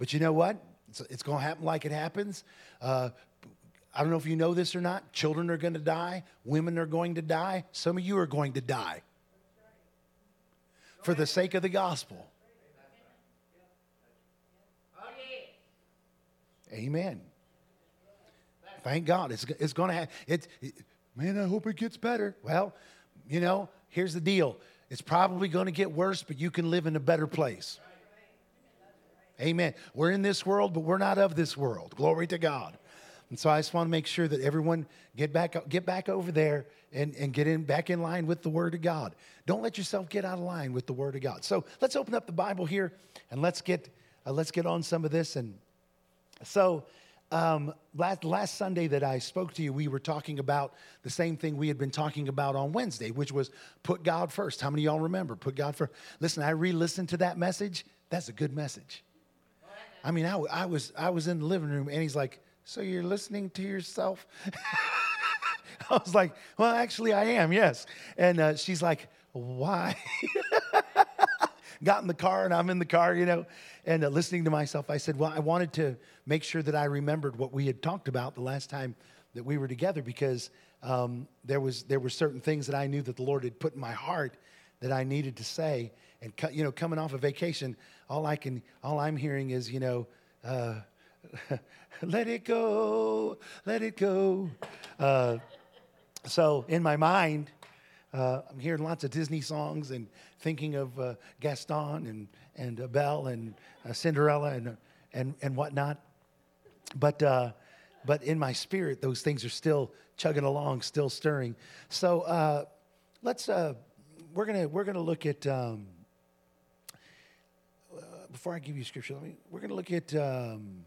But you know what? It's, it's going to happen like it happens. Uh, I don't know if you know this or not. Children are going to die. Women are going to die. Some of you are going to die for the sake of the gospel. Amen. Thank God. It's, it's going to happen. it, it, man, I hope it gets better. Well, you know, here's the deal it's probably going to get worse, but you can live in a better place. Amen. We're in this world, but we're not of this world. Glory to God. And so I just want to make sure that everyone get back, get back over there and, and get in back in line with the Word of God. Don't let yourself get out of line with the Word of God. So let's open up the Bible here and let's get uh, let's get on some of this. And so um, last, last Sunday that I spoke to you, we were talking about the same thing we had been talking about on Wednesday, which was put God first. How many of y'all remember? Put God first. Listen, I re listened to that message. That's a good message. I mean, I, I, was, I was in the living room and he's like, So you're listening to yourself? I was like, Well, actually, I am, yes. And uh, she's like, Why? Got in the car and I'm in the car, you know and uh, listening to myself, I said, Well, I wanted to make sure that I remembered what we had talked about the last time that we were together because um, there, was, there were certain things that I knew that the Lord had put in my heart that I needed to say. And, you know, coming off a vacation, all, I can, all I'm hearing is, you know, uh, let it go, let it go. Uh, so in my mind, uh, I'm hearing lots of Disney songs and thinking of uh, Gaston and, and Belle and uh, Cinderella and, and, and whatnot. But, uh, but in my spirit, those things are still chugging along, still stirring. So let's, we're gonna we're gonna look at, um, before I give you scripture, let me, we're going to look at, um,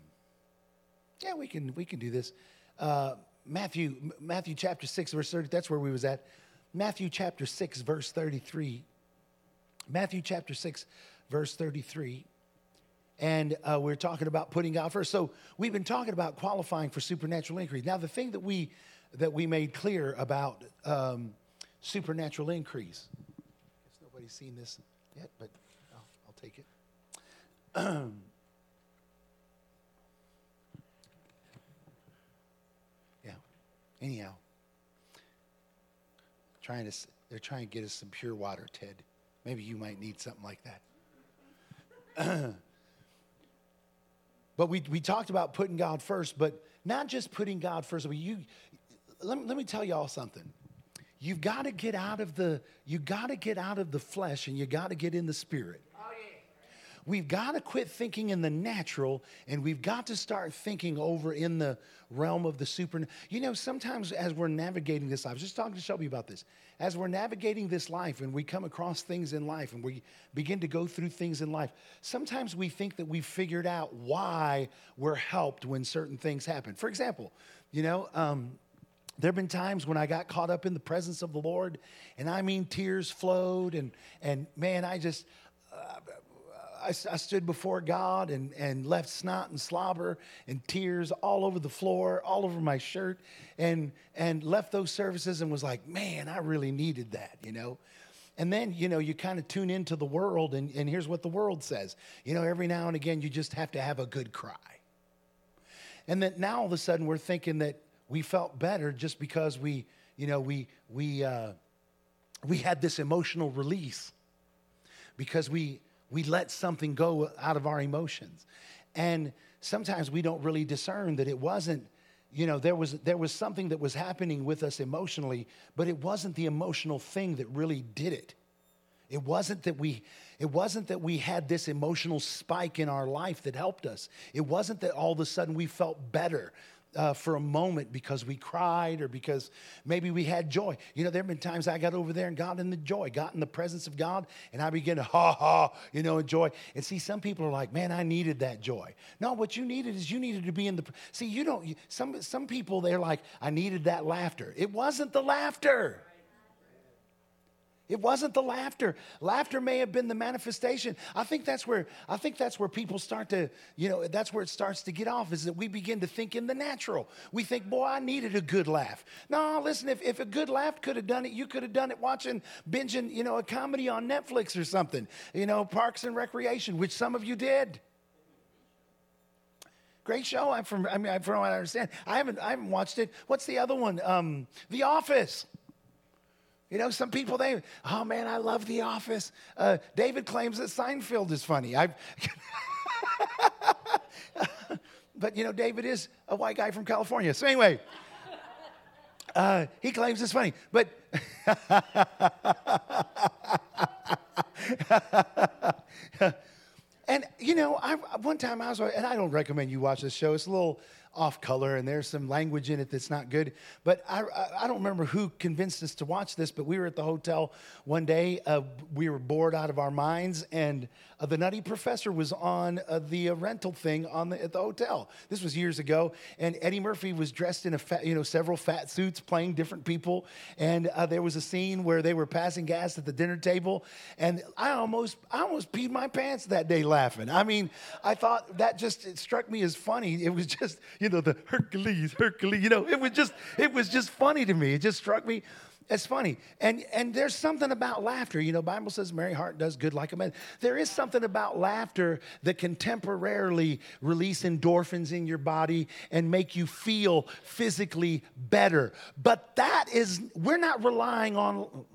yeah, we can, we can do this. Uh, Matthew, Matthew chapter 6, verse 30, that's where we was at. Matthew chapter 6, verse 33. Matthew chapter 6, verse 33. And uh, we're talking about putting God first. So we've been talking about qualifying for supernatural increase. Now, the thing that we that we made clear about um, supernatural increase. I guess nobody's seen this yet, but I'll, I'll take it. yeah. Anyhow, trying to they're trying to get us some pure water, Ted. Maybe you might need something like that. but we, we talked about putting God first, but not just putting God first. But you, let, me, let me tell y'all something. You've got to get out of the you got to get out of the flesh and you got to get in the spirit. We've got to quit thinking in the natural and we've got to start thinking over in the realm of the super. You know, sometimes as we're navigating this life, I was just talking to Shelby about this. As we're navigating this life and we come across things in life and we begin to go through things in life, sometimes we think that we've figured out why we're helped when certain things happen. For example, you know, um, there have been times when I got caught up in the presence of the Lord, and I mean, tears flowed, and, and man, I just, uh, I, I, stood before God and, and left snot and slobber and tears all over the floor, all over my shirt, and, and left those services and was like, man, I really needed that, you know? And then, you know, you kind of tune into the world, and, and here's what the world says. You know, every now and again, you just have to have a good cry. And then now all of a sudden, we're thinking that we felt better just because we, you know, we, we, uh, we had this emotional release because we we let something go out of our emotions. And sometimes we don't really discern that it wasn't you know there was there was something that was happening with us emotionally but it wasn't the emotional thing that really did it it wasn't that we it wasn't that we had this emotional spike in our life that helped us it wasn't that all of a sudden we felt better uh, for a moment because we cried or because maybe we had joy. You know, there have been times I got over there and got in the joy, got in the presence of God, and I began to ha ha, you know, enjoy. And see, some people are like, man, I needed that joy. No, what you needed is you needed to be in the. See, you don't. Some some people they're like, I needed that laughter. It wasn't the laughter. It wasn't the laughter. Laughter may have been the manifestation. I think that's where I think that's where people start to, you know, that's where it starts to get off is that we begin to think in the natural. We think, boy, I needed a good laugh. No, listen, if, if a good laugh could have done it, you could have done it watching, binging, you know, a comedy on Netflix or something. You know, Parks and Recreation, which some of you did. Great show. I'm from. I mean, I'm from what I understand. I haven't. I haven't watched it. What's the other one? Um, The Office. You know, some people they. Oh man, I love The Office. Uh, David claims that Seinfeld is funny. I. but you know, David is a white guy from California. So anyway. Uh, he claims it's funny, but and you know, I, one time I was, and I don't recommend you watch this show. It's a little off color and there's some language in it that's not good. But I, I, don't remember who convinced us to watch this, but we were at the hotel one day. Uh, we were bored out of our minds, and uh, the Nutty Professor was on uh, the uh, rental thing on the, at the hotel. This was years ago, and Eddie Murphy was dressed in a fat, you know several fat suits, playing different people. And uh, there was a scene where they were passing gas at the dinner table, and I almost I almost peed my pants that day laughing. I mean, I thought that just struck me as funny. It was just you know, the Hercules, Hercules, you know, it was just, it was just funny to me. It just struck me as funny. And and there's something about laughter. You know, Bible says merry heart does good like a man. There is something about laughter that can temporarily release endorphins in your body and make you feel physically better. But that is, we're not relying on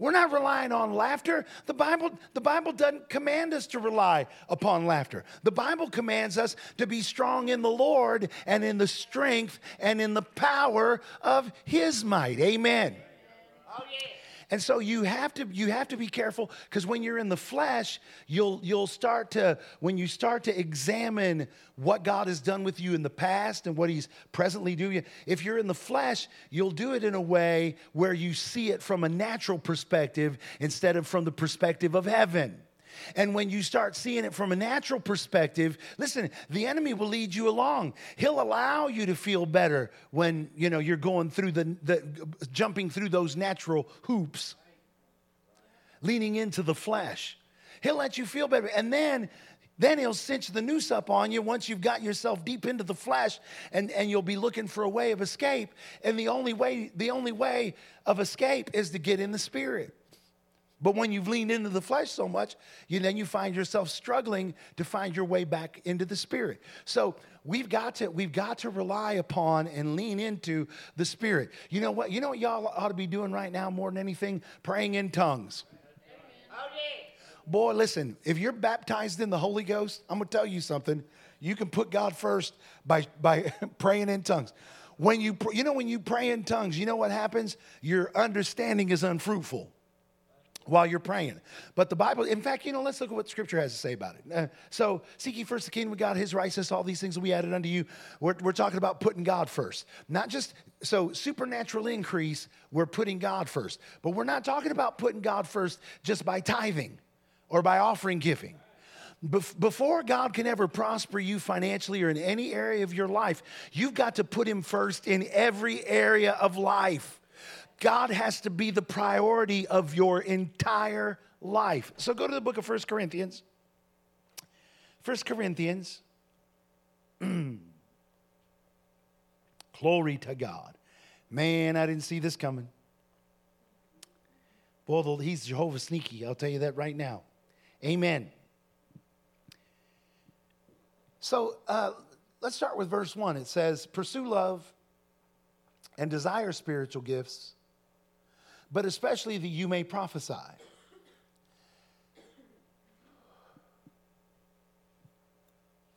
we're not relying on laughter. The Bible, the Bible doesn't command us to rely upon laughter. The Bible commands us to be strong in the Lord and in the strength and in the power of his might. Amen. Oh, yeah. And so you have to you have to be careful because when you're in the flesh, you'll you'll start to when you start to examine what God has done with you in the past and what he's presently doing. If you're in the flesh, you'll do it in a way where you see it from a natural perspective instead of from the perspective of heaven. And when you start seeing it from a natural perspective, listen, the enemy will lead you along. He'll allow you to feel better when, you know, you're going through the, the jumping through those natural hoops, leaning into the flesh. He'll let you feel better. And then then he'll cinch the noose up on you once you've got yourself deep into the flesh and, and you'll be looking for a way of escape. And the only way, the only way of escape is to get in the spirit. But when you've leaned into the flesh so much, you, then you find yourself struggling to find your way back into the spirit. So we've got to we've got to rely upon and lean into the spirit. You know what? You know what y'all ought to be doing right now more than anything? Praying in tongues. Boy, listen, if you're baptized in the Holy Ghost, I'm gonna tell you something. You can put God first by, by praying in tongues. When you you know when you pray in tongues, you know what happens? Your understanding is unfruitful while you're praying. But the Bible, in fact, you know, let's look at what Scripture has to say about it. Uh, so, seek ye first the kingdom of God, His righteousness, all these things will be added unto you. We're, we're talking about putting God first, not just so supernatural increase. We're putting God first, but we're not talking about putting God first just by tithing or by offering giving. Before God can ever prosper you financially or in any area of your life, you've got to put Him first in every area of life. God has to be the priority of your entire life. So go to the book of First Corinthians. First Corinthians. Glory to God. Man, I didn't see this coming. Well, he's Jehovah sneaky. I'll tell you that right now. Amen. So uh, let's start with verse 1. It says, Pursue love and desire spiritual gifts but especially that you may prophesy.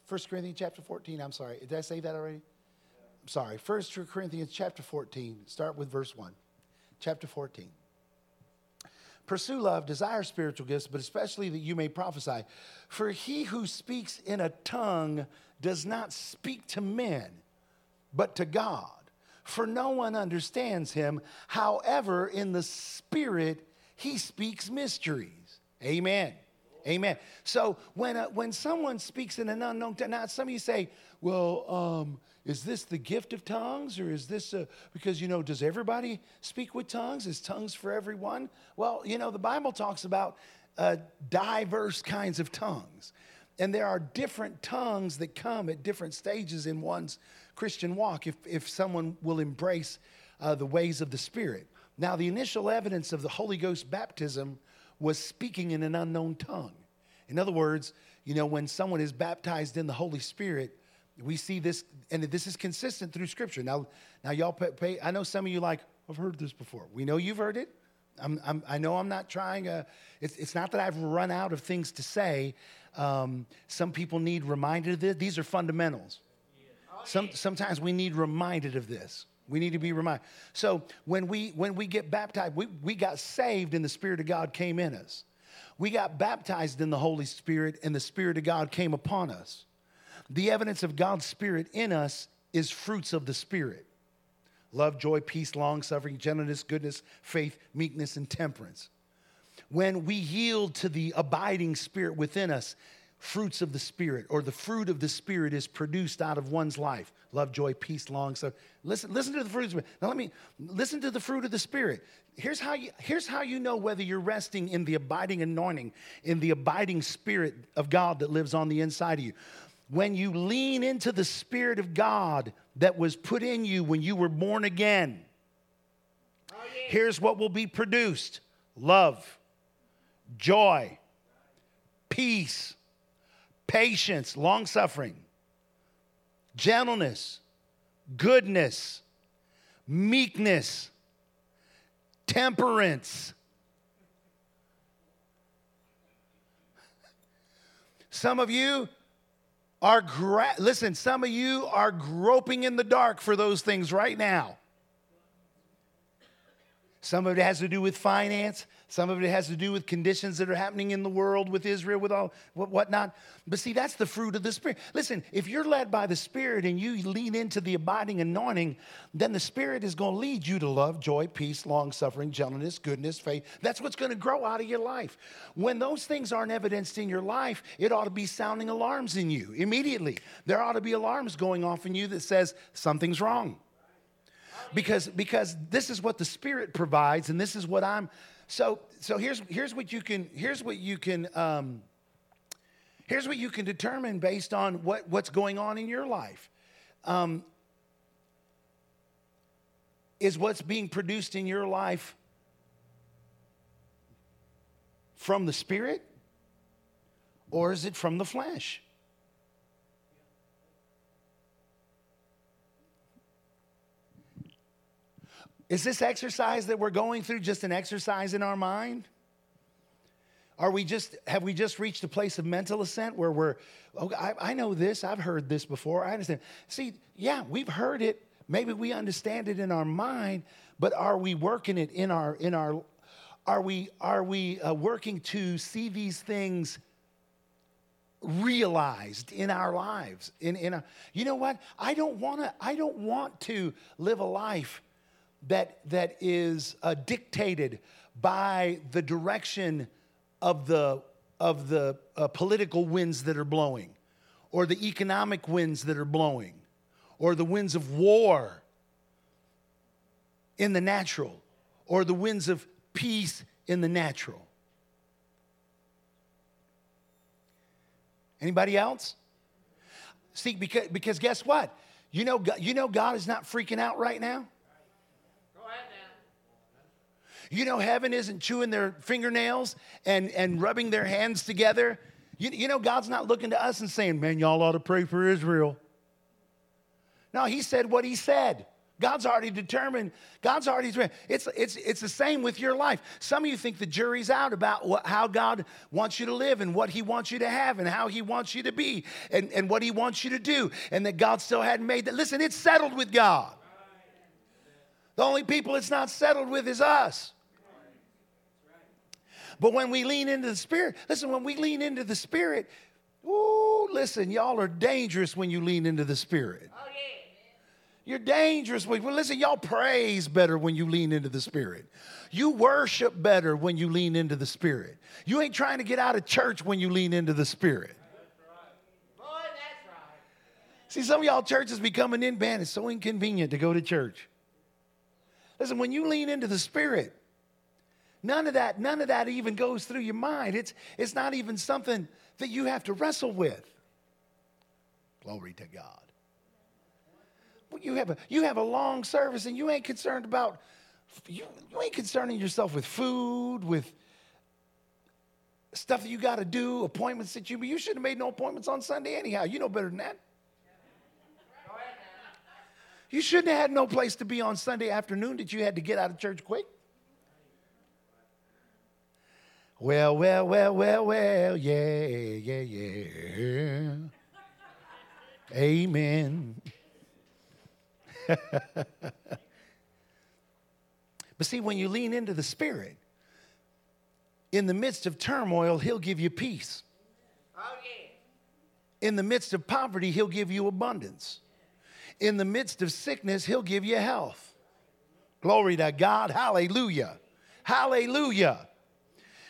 First Corinthians chapter 14, I'm sorry. Did I say that already? I'm sorry. First Corinthians chapter 14, start with verse 1. Chapter 14. Pursue love, desire spiritual gifts, but especially that you may prophesy. For he who speaks in a tongue does not speak to men, but to God for no one understands him. However, in the Spirit, he speaks mysteries. Amen. Amen. So when, uh, when someone speaks in an unknown tongue, now some of you say, well, um, is this the gift of tongues or is this a, because, you know, does everybody speak with tongues? Is tongues for everyone? Well, you know, the Bible talks about uh, diverse kinds of tongues. And there are different tongues that come at different stages in one's Christian walk if, if someone will embrace uh, the ways of the Spirit. Now, the initial evidence of the Holy Ghost baptism was speaking in an unknown tongue. In other words, you know, when someone is baptized in the Holy Spirit, we see this, and this is consistent through Scripture. Now, now y'all pay, I know some of you like, I've heard this before. We know you've heard it. I'm, I'm, i know I'm not trying. Uh, it's, it's not that I've run out of things to say. Um, some people need reminded of this. These are fundamentals. Some, sometimes we need reminded of this. We need to be reminded. So when we when we get baptized, we, we got saved and the Spirit of God came in us. We got baptized in the Holy Spirit and the Spirit of God came upon us. The evidence of God's Spirit in us is fruits of the Spirit love, joy, peace, long suffering, gentleness, goodness, faith, meekness, and temperance. When we yield to the abiding Spirit within us, fruits of the Spirit or the fruit of the Spirit is produced out of one's life love, joy, peace, long suffering. Listen, listen to the fruit of the Spirit. Now, let me listen to the fruit of the Spirit. Here's how, you, here's how you know whether you're resting in the abiding anointing, in the abiding Spirit of God that lives on the inside of you when you lean into the Spirit of God that was put in you when you were born again, here's what will be produced love, joy, peace, patience, long suffering, gentleness, goodness, meekness, temperance. Some of you are, gra- listen, some of you are groping in the dark for those things right now. Some of it has to do with finance. Some of it has to do with conditions that are happening in the world with Israel, with all whatnot. But see, that's the fruit of the Spirit. Listen, if you're led by the Spirit and you lean into the abiding anointing, then the Spirit is going to lead you to love, joy, peace, long suffering, gentleness, goodness, faith. That's what's going to grow out of your life. When those things aren't evidenced in your life, it ought to be sounding alarms in you immediately. There ought to be alarms going off in you that says something's wrong because because this is what the spirit provides and this is what i'm so so here's here's what you can here's what you can um, here's what you can determine based on what what's going on in your life um, is what's being produced in your life from the spirit or is it from the flesh Is this exercise that we're going through just an exercise in our mind? Are we just, have we just reached a place of mental assent where we're, oh, I, I know this, I've heard this before, I understand. See, yeah, we've heard it. Maybe we understand it in our mind, but are we working it in our, in our, are we, are we uh, working to see these things realized in our lives? In, in a, you know what? I don't want to, I don't want to live a life that, that is uh, dictated by the direction of the, of the uh, political winds that are blowing, or the economic winds that are blowing, or the winds of war in the natural, or the winds of peace in the natural. Anybody else? See, because, because guess what? You know, you know God is not freaking out right now. You know, heaven isn't chewing their fingernails and, and rubbing their hands together. You, you know, God's not looking to us and saying, man, y'all ought to pray for Israel. No, he said what he said. God's already determined. God's already determined. It's, it's, it's the same with your life. Some of you think the jury's out about what, how God wants you to live and what He wants you to have and how He wants you to be and, and what He wants you to do, and that God still hadn't made that. Listen, it's settled with God. The only people it's not settled with is us. But when we lean into the Spirit, listen, when we lean into the Spirit, ooh, listen, y'all are dangerous when you lean into the Spirit. Oh, yeah. You're dangerous. Well, listen, y'all praise better when you lean into the Spirit. You worship better when you lean into the Spirit. You ain't trying to get out of church when you lean into the Spirit. Boy, right. See, some of y'all churches becoming in band. It's so inconvenient to go to church. Listen, when you lean into the Spirit, none of that, none of that even goes through your mind. It's, it's not even something that you have to wrestle with. Glory to God. You have a you have a long service and you ain't concerned about you, you ain't concerning yourself with food, with stuff that you got to do, appointments that you, you should have made no appointments on Sunday anyhow. You know better than that. You shouldn't have had no place to be on Sunday afternoon that you had to get out of church quick. Well, well, well, well, well, yeah, yeah, yeah. Amen. but see, when you lean into the Spirit, in the midst of turmoil, He'll give you peace. Oh, yeah. In the midst of poverty, He'll give you abundance in the midst of sickness, He'll give you health. Glory to God. Hallelujah. Hallelujah.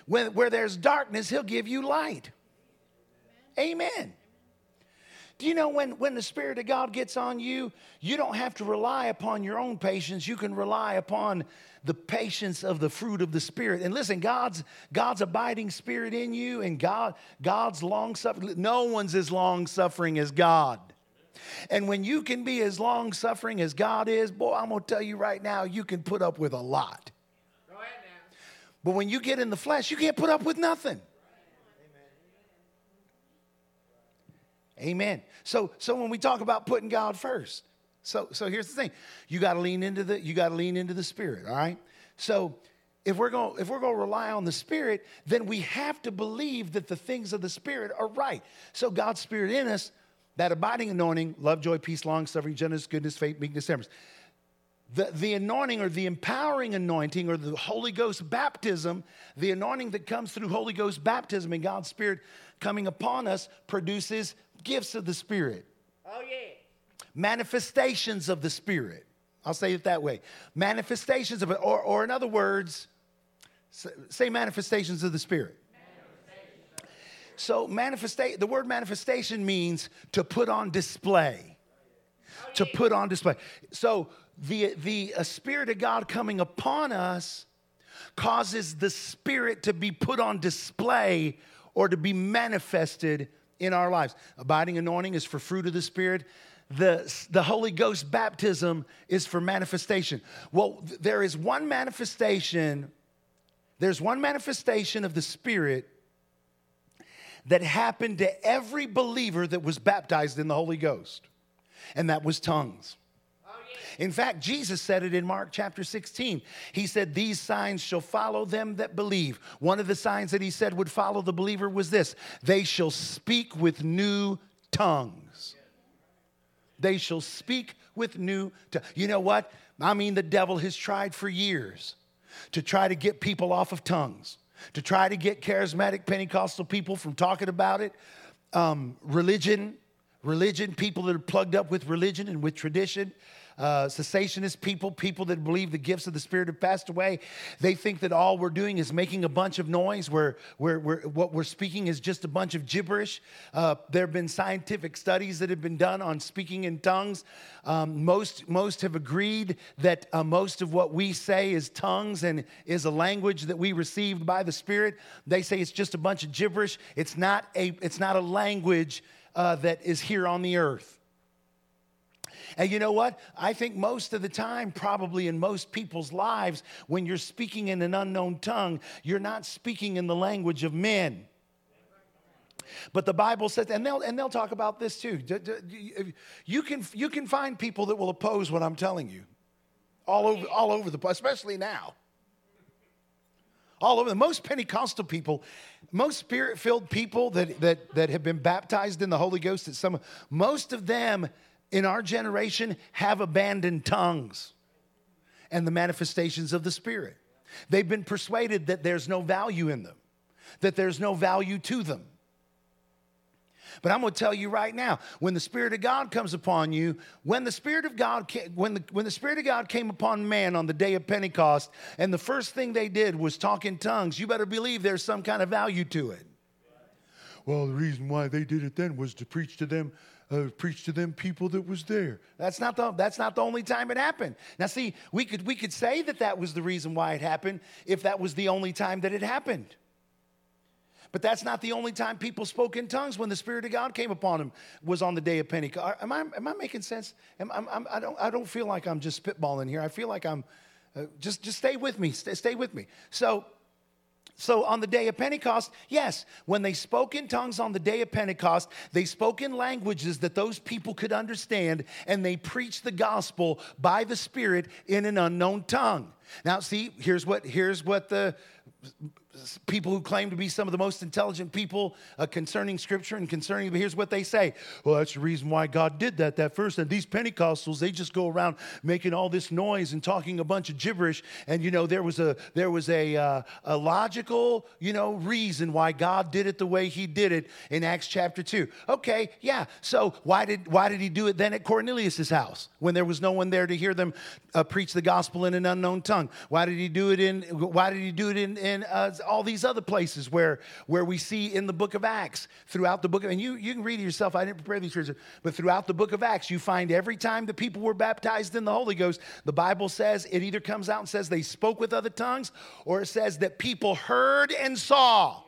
Where there's darkness, He'll give you light. Amen. Do you know when, when the Spirit of God gets on you, you don't have to rely upon your own patience. You can rely upon the patience of the fruit of the Spirit. And listen, God's, God's abiding Spirit in you and God, God's long suffering. No one's as long suffering as God. And when you can be as long suffering as God is, boy, I'm to tell you right now, you can put up with a lot. But when you get in the flesh, you can't put up with nothing. Amen. So, so when we talk about putting God first, so, so here's the thing: you got to lean into the you got to lean into the Spirit. All right. So if we're going if we're going to rely on the Spirit, then we have to believe that the things of the Spirit are right. So God's Spirit in us that abiding anointing, love, joy, peace, long suffering, gentleness, goodness, faith, meekness, temperance. The, the anointing or the empowering anointing or the Holy Ghost baptism, the anointing that comes through Holy Ghost baptism and God's Spirit coming upon us produces gifts of the Spirit. Oh, yeah. Manifestations of the Spirit. I'll say it that way. Manifestations of it, or, or in other words, say manifestations of the Spirit. So manifestation, the word manifestation means to put on display. To put on display. So the the spirit of God coming upon us causes the spirit to be put on display or to be manifested in our lives. Abiding anointing is for fruit of the spirit. The, the Holy Ghost baptism is for manifestation. Well, there is one manifestation, there's one manifestation of the Spirit that happened to every believer that was baptized in the Holy Ghost, and that was tongues. In fact, Jesus said it in Mark chapter 16. He said, These signs shall follow them that believe. One of the signs that he said would follow the believer was this they shall speak with new tongues. They shall speak with new tongues. You know what? I mean, the devil has tried for years to try to get people off of tongues to try to get charismatic Pentecostal people from talking about it. Um, religion, religion, people that are plugged up with religion and with tradition uh, cessationist people, people that believe the gifts of the Spirit have passed away, they think that all we're doing is making a bunch of noise, where, where what we're speaking is just a bunch of gibberish. Uh, there have been scientific studies that have been done on speaking in tongues. Um, most, most have agreed that uh, most of what we say is tongues and is a language that we received by the Spirit. They say it's just a bunch of gibberish. It's not a, it's not a language uh, that is here on the earth. And you know what? I think most of the time, probably in most people's lives, when you're speaking in an unknown tongue, you're not speaking in the language of men. But the Bible says, and they'll, and they'll talk about this too. You can, you can find people that will oppose what I'm telling you all over, all over the place, especially now. All over. The most Pentecostal people, most spirit filled people that, that, that have been baptized in the Holy Ghost, that some, most of them in our generation have abandoned tongues and the manifestations of the Spirit. They've been persuaded that there's no value in them, that there's no value to them. But I'm going to tell you right now, when the Spirit of God comes upon you, when the Spirit of God came, when the, when the Spirit of God came upon man on the day of Pentecost, and the first thing they did was talk in tongues, you better believe there's some kind of value to it. Well, the reason why they did it then was to preach to them uh, preach to them people that was there. That's not the that's not the only time it happened. Now, see, we could we could say that that was the reason why it happened if that was the only time that it happened. But that's not the only time people spoke in tongues when the Spirit of God came upon them was on the day of Pentecost. Am I, am I making sense? Am, I'm, I'm, I, don't, I don't feel like I'm just spitballing here. I feel like I'm, uh, just, just stay with me. Stay, stay with me. So So on the day of Pentecost, yes, when they spoke in tongues on the day of Pentecost, they spoke in languages that those people could understand, and they preached the gospel by the Spirit in an unknown tongue. Now, see, here's what here's what the people who claim to be some of the most intelligent people uh, concerning scripture and concerning but here's what they say. Well that's the reason why god did that that first and these pentecostals they just go around making all this noise and talking a bunch of gibberish. And you know there was a there was a, uh, a logical you know reason why god did it the way he did it in acts chapter 2 okay yeah so why did why did he do it then at cornelius's house when there was no one there to hear them uh, preach the gospel in an unknown tongue? Why did he do it in why did he do it in, in uh, all these other places where, where we see in the book of Acts, throughout the book of, and you, you can read it yourself, I didn't prepare these scriptures, but throughout the book of Acts, you find every time the people were baptized in the Holy Ghost, the Bible says it either comes out and says they spoke with other tongues, or it says that people heard and saw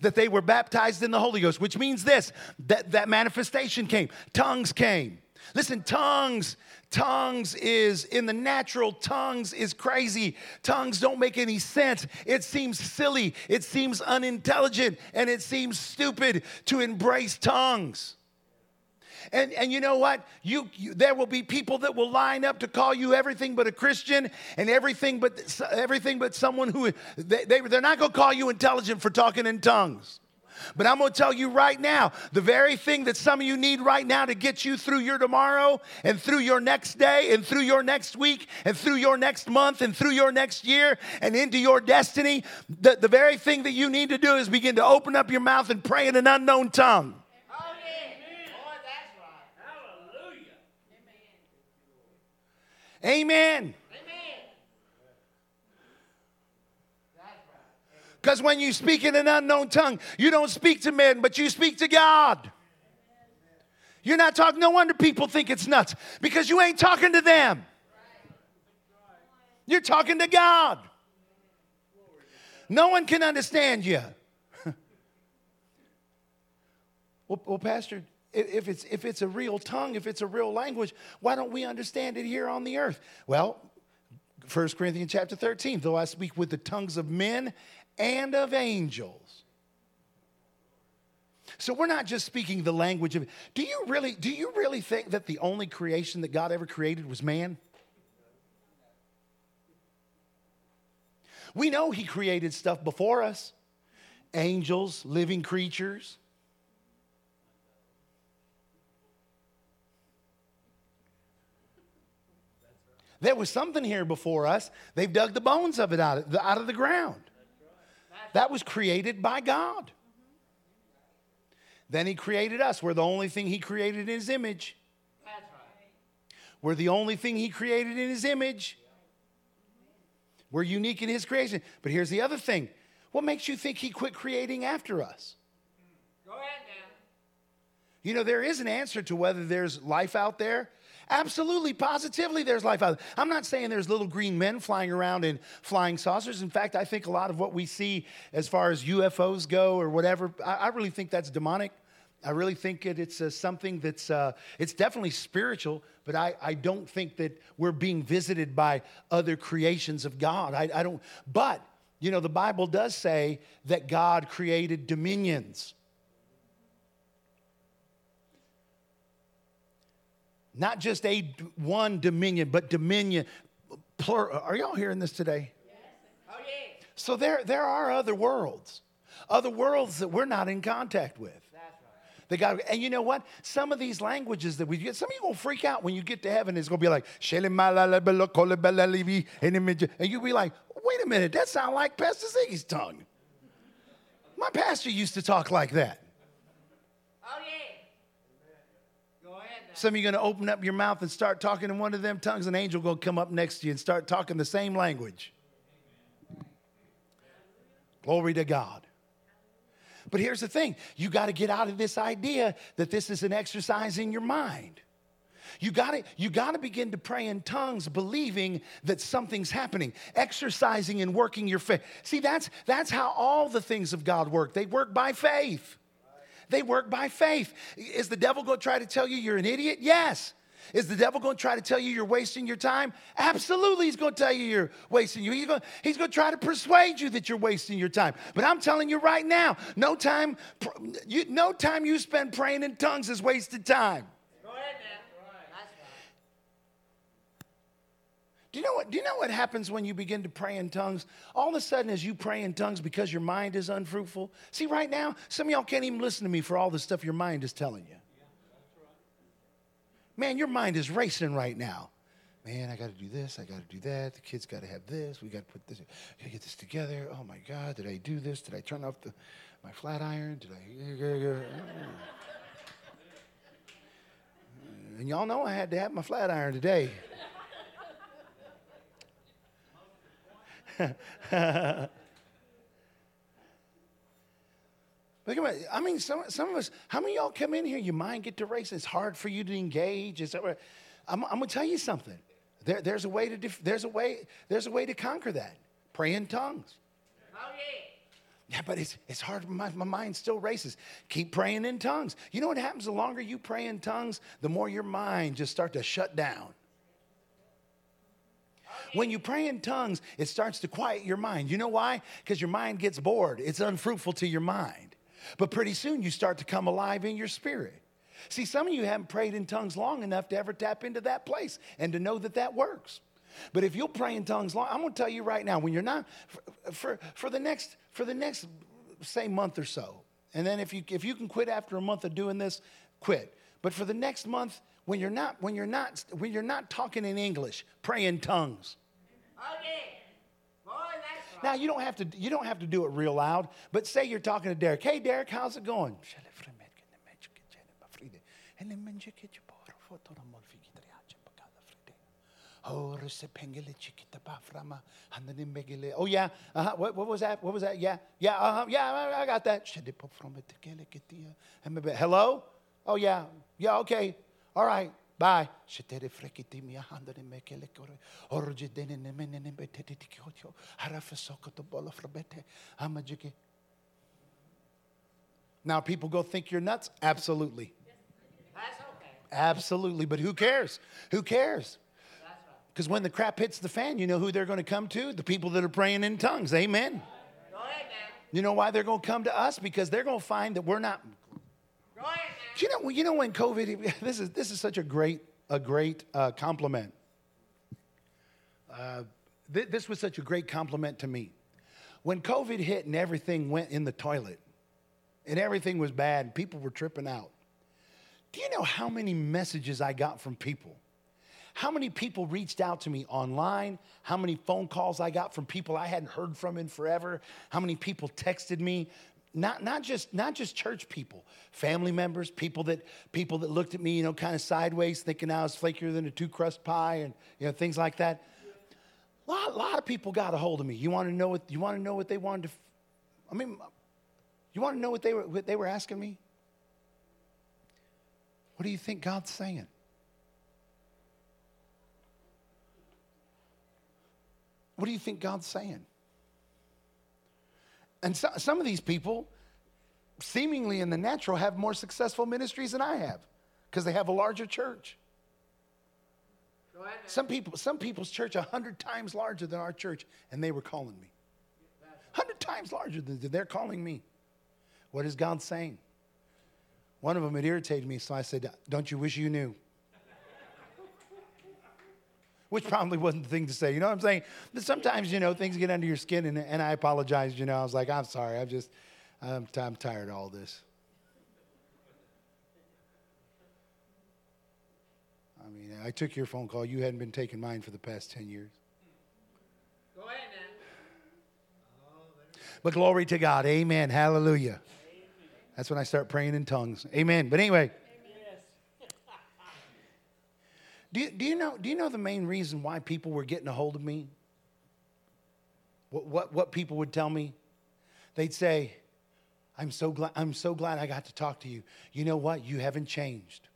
that they were baptized in the Holy Ghost, which means this that, that manifestation came, tongues came. Listen, tongues Tongues is, in the natural, tongues is crazy. Tongues don't make any sense. It seems silly, it seems unintelligent, and it seems stupid to embrace tongues. And, and you know what? You, you, there will be people that will line up to call you everything but a Christian and everything but everything but someone who they, they, they're not going to call you intelligent for talking in tongues. But I'm going to tell you right now the very thing that some of you need right now to get you through your tomorrow and through your next day and through your next week and through your next month and through your next year and into your destiny, the, the very thing that you need to do is begin to open up your mouth and pray in an unknown tongue. Lord, that's right. Hallelujah. Amen. Amen. Because when you speak in an unknown tongue, you don't speak to men, but you speak to God. You're not talking, no wonder people think it's nuts because you ain't talking to them. You're talking to God. No one can understand you. well, well, Pastor, if it's, if it's a real tongue, if it's a real language, why don't we understand it here on the earth? Well, 1 Corinthians chapter 13, though I speak with the tongues of men and of angels. So we're not just speaking the language of Do you really do you really think that the only creation that God ever created was man? We know he created stuff before us. Angels, living creatures. There was something here before us. They've dug the bones of it out of the, out of the ground. That was created by God. Then He created us. We're the only thing He created in His image. We're the only thing He created in His image. We're unique in His creation. But here's the other thing what makes you think He quit creating after us? Go ahead now. You know, there is an answer to whether there's life out there Absolutely, positively, there's life out there. I'm not saying there's little green men flying around in flying saucers. In fact, I think a lot of what we see as far as UFOs go or whatever, I, I really think that's demonic. I really think it, it's uh, something that's, uh, it's definitely spiritual, but I, I don't think that we're being visited by other creations of God. I, I don't, but, you know, the Bible does say that God created dominions. Not just a one dominion, but dominion. Plural. Are y'all hearing this today? Yes. Oh, yeah. So there, there are other worlds, other worlds that we're not in contact with. They got, and you know what? Some of these languages that we get, some of you will freak out when you get to heaven. It's gonna be like, and you'll be like, wait a minute, that sounds like Pastor Ziggy's tongue. My pastor used to talk like that. Some of you are going to open up your mouth and start talking in one of them tongues, an angel will come up next to you and start talking the same language. Glory to God. But here's the thing you got to get out of this idea that this is an exercise in your mind. You got to you got to begin to pray in tongues believing that something's happening, exercising and working your faith. See, that's that's how all the things of God work. They work by faith. They work by faith. Is the devil going to try to tell you you're an idiot? Yes. Is the devil going to try to tell you you're wasting your time? Absolutely, he's going to tell you you're wasting you. He's going, he's going to try to persuade you that you're wasting your time. But I'm telling you right now, no time, no time you spend praying in tongues is wasted time. Do you know what? Do you know what happens when you begin to pray in tongues? All of a sudden, as you pray in tongues, because your mind is unfruitful. See, right now, some of y'all can't even listen to me for all the stuff your mind is telling you. Man, your mind is racing right now. Man, I got to do this. I got to do that. The kids got to have this. We got to put this. Got to get this together. Oh my God, did I do this? Did I turn off the my flat iron? Did I? And y'all know I had to have my flat iron today. Look at I mean, some, some of us, how many y'all come in here, your mind get to race, it's hard for you to engage. It's, I'm, I'm gonna tell you something. There, there's, a way to def, there's, a way, there's a way to conquer that. Pray in tongues. Oh, yeah. Yeah, but it's, it's hard. My, my mind still races. Keep praying in tongues. You know what happens? The longer you pray in tongues, the more your mind just start to shut down. When you pray in tongues, it starts to quiet your mind. You know why? Because your mind gets bored. It's unfruitful to your mind. But pretty soon you start to come alive in your spirit. See, some of you haven't prayed in tongues long enough to ever tap into that place and to know that that works. But if you'll pray in tongues long, I'm going to tell you right now, when you're not, for, for, for, the next, for the next, say, month or so, and then if you, if you can quit after a month of doing this, quit. But for the next month, when you're not, when you're not, when you're not talking in English, pray in tongues. Now you don't have to you don't have to do it real loud, but say you're talking to Derek. Hey Derek, how's it going? Oh yeah. Uh-huh. What, what was that? What was that? Yeah. Yeah. Uh-huh. Yeah. I got that. Hello. Oh yeah. Yeah. Okay. All right. Bye. Now, people go think you're nuts? Absolutely. Absolutely. But who cares? Who cares? Because when the crap hits the fan, you know who they're going to come to? The people that are praying in tongues. Amen. You know why they're going to come to us? Because they're going to find that we're not you know, you know when COVID, this is, this is such a great, a great uh, compliment. Uh, th- this was such a great compliment to me. When COVID hit and everything went in the toilet and everything was bad, and people were tripping out. Do you know how many messages I got from people? How many people reached out to me online? How many phone calls I got from people I hadn't heard from in forever? How many people texted me not, not, just, not just church people, family members, people that, people that looked at me, you know, kind of sideways, thinking I was flakier than a two crust pie and, you know, things like that. A lot, lot of people got a hold of me. You want to know what, you want to know what they wanted to, I mean, you want to know what they were, what they were asking me? What do you think God's saying? What do you think God's saying? And so, some of these people, seemingly in the natural, have more successful ministries than I have because they have a larger church. Some people, some people's church a hundred times larger than our church, and they were calling me. Hundred times larger than they're calling me. What is God saying? One of them had irritated me, so I said, "Don't you wish you knew?" Which probably wasn't the thing to say. You know what I'm saying? But sometimes, you know, things get under your skin, and, and I apologized. You know, I was like, I'm sorry. I'm just, I'm, I'm tired of all this. I mean, I took your phone call. You hadn't been taking mine for the past 10 years. Go ahead man. But glory to God. Amen. Hallelujah. That's when I start praying in tongues. Amen. But anyway. Do you, do you, know, do you know the main reason why people were getting a hold of me? What, what, what people would tell me? They'd say, I'm so, glad, I'm so glad I got to talk to you. You know what? You haven't changed.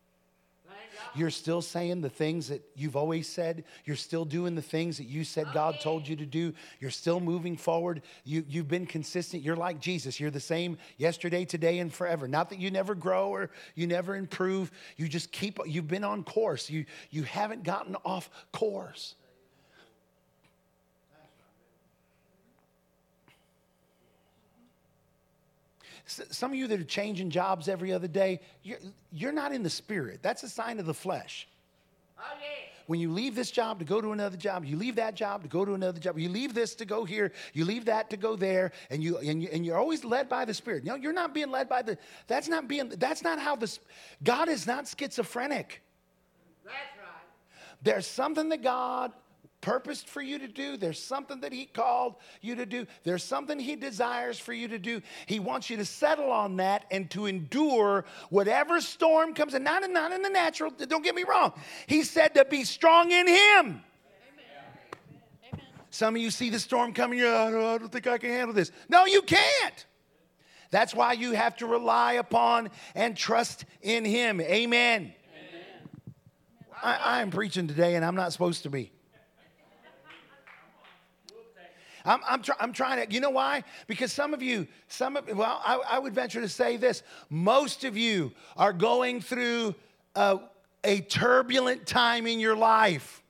You're still saying the things that you've always said. You're still doing the things that you said God told you to do. You're still moving forward. You, you've been consistent. You're like Jesus. You're the same yesterday, today, and forever. Not that you never grow or you never improve. You just keep, you've been on course. You, you haven't gotten off course. Some of you that are changing jobs every other day, you're, you're not in the spirit. That's a sign of the flesh. Yeah. When you leave this job to go to another job, you leave that job to go to another job, you leave this to go here, you leave that to go there, and, you, and, you, and you're always led by the Spirit. Know, you're not being led by the, that's not being, that's not how this, God is not schizophrenic. That's right. There's something that God purposed for you to do. There's something that He called you to do. There's something He desires for you to do. He wants you to settle on that and to endure whatever storm comes. And not, not in the natural, don't get me wrong. He said to be strong in Him. Some of you see the storm coming, you're, I don't, oh, I don't think I can handle this. No, you can't. That's why you have to rely upon and trust in Him. Amen. Amen. I am preaching today, and I'm not supposed to be. I'm, I'm, try, I'm trying to, you know why? Because some of you, some of, well, I, I would venture to say this. Most of you are going through a, a turbulent time in your life,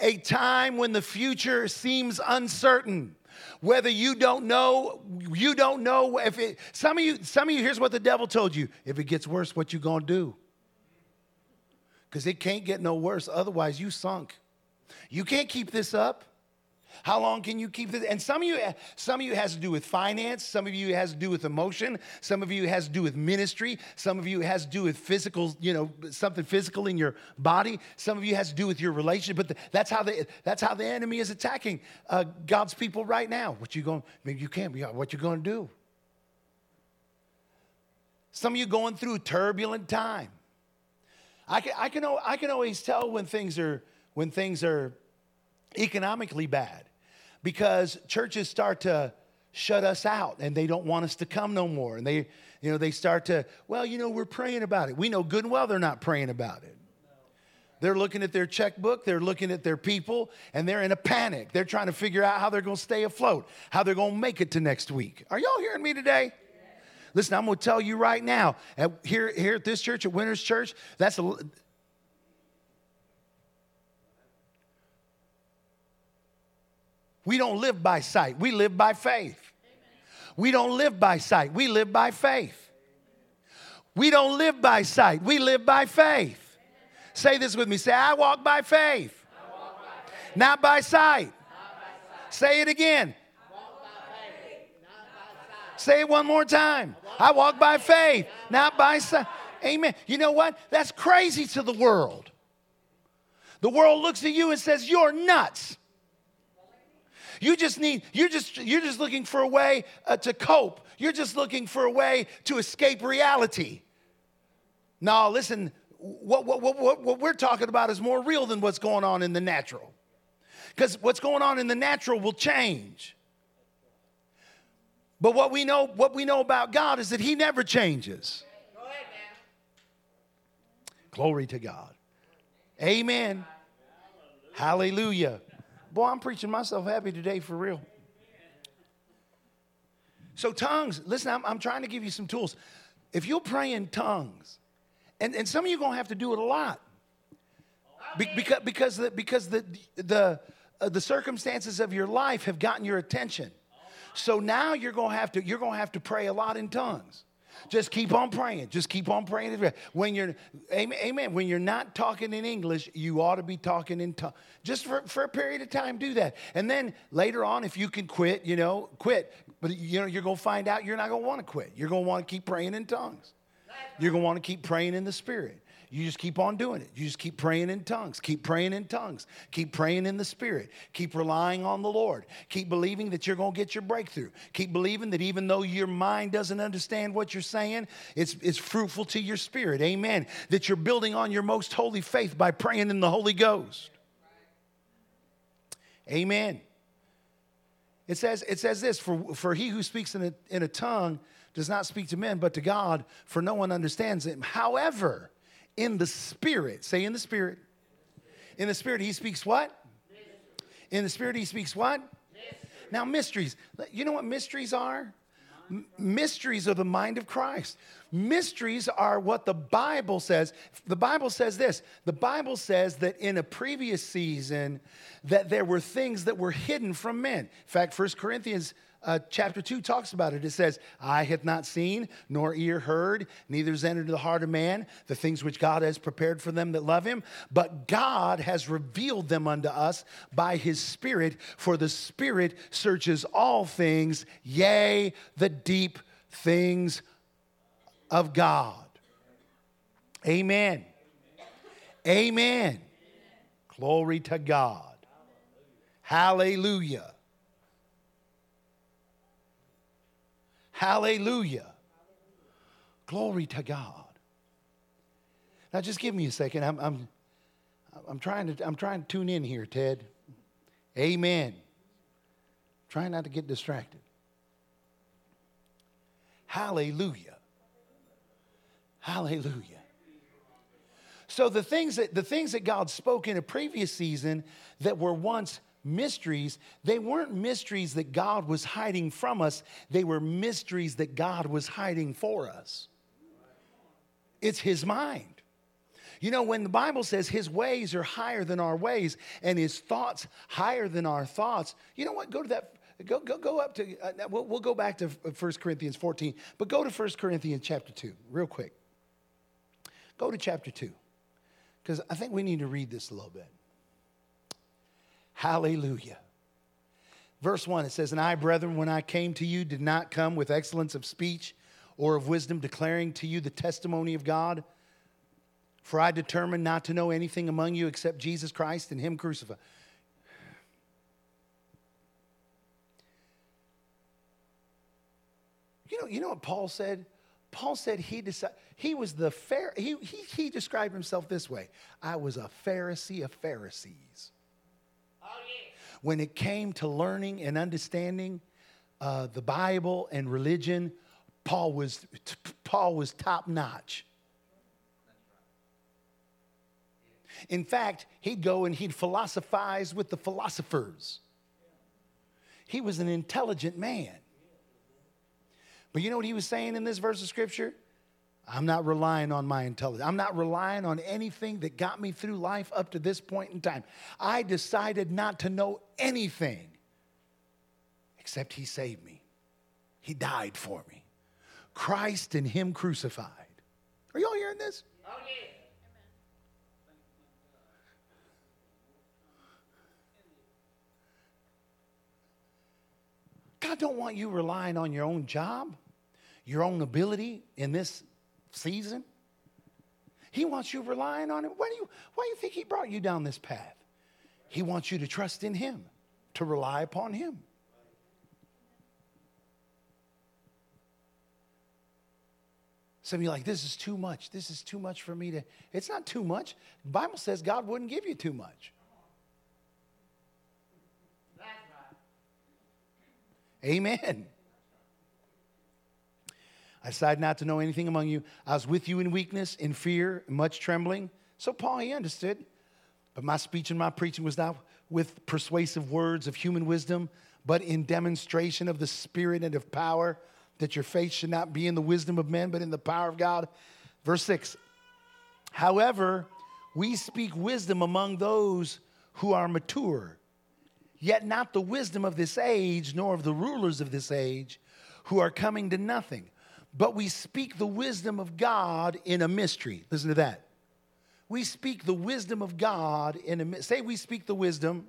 a time when the future seems uncertain. Whether you don't know you don't know if it some of you some of you here's what the devil told you. If it gets worse what you gonna do? Because it can't get no worse otherwise you sunk. You can't keep this up how long can you keep this? And some of you, some of you has to do with finance. Some of you has to do with emotion. Some of you has to do with ministry. Some of you has to do with physical, you know, something physical in your body. Some of you has to do with your relationship. But the, that's how the that's how the enemy is attacking uh, God's people right now. What you going? Maybe you can't. What you going to do? Some of you going through turbulent time. I can, I can, I can always tell when things are when things are economically bad because churches start to shut us out and they don't want us to come no more. And they, you know, they start to, well, you know, we're praying about it. We know good and well they're not praying about it. They're looking at their checkbook, they're looking at their people, and they're in a panic. They're trying to figure out how they're going to stay afloat, how they're going to make it to next week. Are y'all hearing me today? Listen, I'm going to tell you right now, at, here, here at this church, at Winners Church, that's a, We don't live by sight, we live by faith. We don't live by sight, we live by faith. We don't live by sight, we live by faith. Say this with me. Say, I walk by faith, walk by faith. Not, by not by sight. Say it again. Say it one more time. I walk by faith, not by sight. Amen. You know what? That's crazy to the world. The world looks at you and says, You're nuts. You just need, you're just, you're just looking for a way uh, to cope. You're just looking for a way to escape reality. Now, listen, what, what, what, what we're talking about is more real than what's going on in the natural. Because what's going on in the natural will change. But what we know, what we know about God is that He never changes. Glory to God. Amen. Hallelujah. Boy, I'm preaching myself happy today for real. So, tongues, listen, I'm, I'm trying to give you some tools. If you'll pray in tongues, and, and some of you are going to have to do it a lot Be, because, because, the, because the, the, uh, the circumstances of your life have gotten your attention. So now you're going to have to you're going to have to pray a lot in tongues. Just keep on praying. Just keep on praying. When you're, amen, when you're not talking in English, you ought to be talking in tongues. Just for, for a period of time, do that. And then later on, if you can quit, you know, quit. But you know, you're going to find out you're not going to want to quit. You're going to want to keep praying in tongues. You're going to want to keep praying in the Spirit. You just keep on doing it. You just keep praying in tongues. Keep praying in tongues. Keep praying in the Spirit. Keep relying on the Lord. Keep believing that you're going to get your breakthrough. Keep believing that even though your mind doesn't understand what you're saying, it's, it's fruitful to your spirit. Amen. That you're building on your most holy faith by praying in the Holy Ghost. Amen. It says, it says this for, for he who speaks in a, in a tongue does not speak to men, but to God, for no one understands him. However, in the spirit. Say in the spirit. In the spirit, he speaks what? In the spirit, he speaks what? Now, mysteries. You know what mysteries are? M- mysteries are the mind of Christ. Mysteries are what the Bible says. The Bible says this. The Bible says that in a previous season that there were things that were hidden from men. In fact, 1 Corinthians uh, chapter 2 talks about it. It says, Eye hath not seen, nor ear heard, neither has entered the heart of man the things which God has prepared for them that love him. But God has revealed them unto us by his Spirit, for the Spirit searches all things, yea, the deep things of God. Amen. Amen. Glory to God. Hallelujah. Hallelujah. Glory to God. Now, just give me a second. I'm, I'm, I'm, trying, to, I'm trying to tune in here, Ted. Amen. Try not to get distracted. Hallelujah. Hallelujah. So the things that the things that God spoke in a previous season that were once mysteries, they weren't mysteries that God was hiding from us, they were mysteries that God was hiding for us. It's His mind. You know, when the Bible says His ways are higher than our ways and His thoughts higher than our thoughts, you know what? Go to that. Go, go, go up to, uh, we'll, we'll go back to 1 Corinthians 14, but go to 1 Corinthians chapter 2, real quick. Go to chapter 2, because I think we need to read this a little bit. Hallelujah. Verse 1, it says, And I, brethren, when I came to you, did not come with excellence of speech or of wisdom, declaring to you the testimony of God. For I determined not to know anything among you except Jesus Christ and Him crucified. You know, you know what Paul said? Paul said he decided, he was the fair, he, he, he described himself this way I was a Pharisee of Pharisees when it came to learning and understanding uh, the Bible and religion, Paul was, Paul was top notch. In fact, he'd go and he'd philosophize with the philosophers. He was an intelligent man. But you know what he was saying in this verse of scripture? I'm not relying on my intelligence. I'm not relying on anything that got me through life up to this point in time. I decided not to know anything except He saved me. He died for me. Christ and Him crucified. Are y'all hearing this? Oh, yeah. God don't want you relying on your own job, your own ability in this season. He wants you relying on him. Why do you, why do you think he brought you down this path? He wants you to trust in him, to rely upon him. Some of you like, this is too much. This is too much for me to. It's not too much. The Bible says God wouldn't give you too much. Amen. I decided not to know anything among you. I was with you in weakness, in fear, much trembling. So Paul, he understood. But my speech and my preaching was not with persuasive words of human wisdom, but in demonstration of the Spirit and of power, that your faith should not be in the wisdom of men, but in the power of God. Verse 6 However, we speak wisdom among those who are mature, yet not the wisdom of this age, nor of the rulers of this age, who are coming to nothing but we speak the wisdom of God in a mystery. Listen to that. We speak the wisdom of God in a say we speak the wisdom,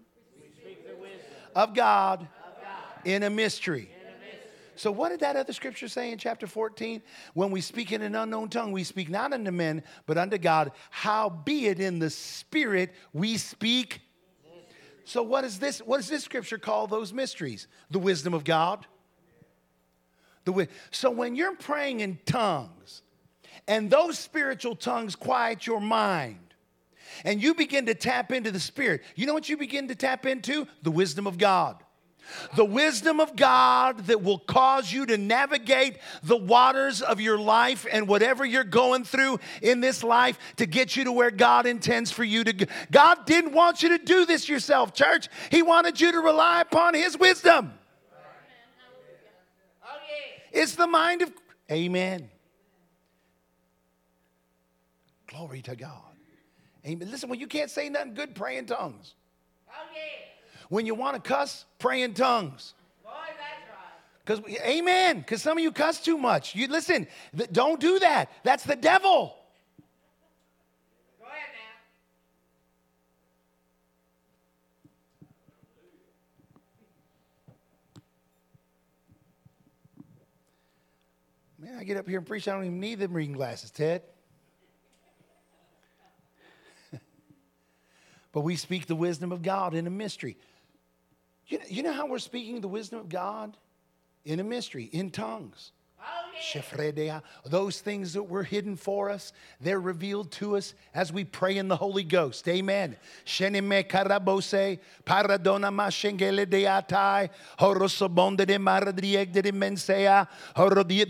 speak the wisdom of, God of, God in a mystery. So, what did that other scripture say in chapter 14? When we speak in an unknown tongue, we speak not unto men, but unto God. Howbeit in the spirit we speak. So, what is this? What does this scripture call those mysteries? The wisdom of God the way. So when you're praying in tongues, and those spiritual tongues quiet your mind, and you begin to tap into the Spirit, you know what you begin to tap into? The wisdom of God. The wisdom of God that will cause you to navigate the waters of your life and whatever you're going through in this life to get you to where God intends for you to go. God didn't want you to do this yourself, church. He wanted you to rely upon His wisdom. It's the mind of, amen. Glory to God. Amen. Listen, when you can't say nothing good, pray in tongues. Oh, okay. When you want to cuss, pray in tongues. Boy, that's right. Because amen. Because some of you cuss too much. You listen. Th- don't do that. That's the devil. Man, I get up here and preach. I don't even need them reading glasses, Ted. but we speak the wisdom of God in a mystery. You know, you know how we're speaking the wisdom of God? In a mystery, in tongues. Those things that were hidden for us, they're revealed to us as we pray in the Holy Ghost. Amen. Shenime karabose, paradona mashengele deatai, horosabonde de maradrieg de mensea,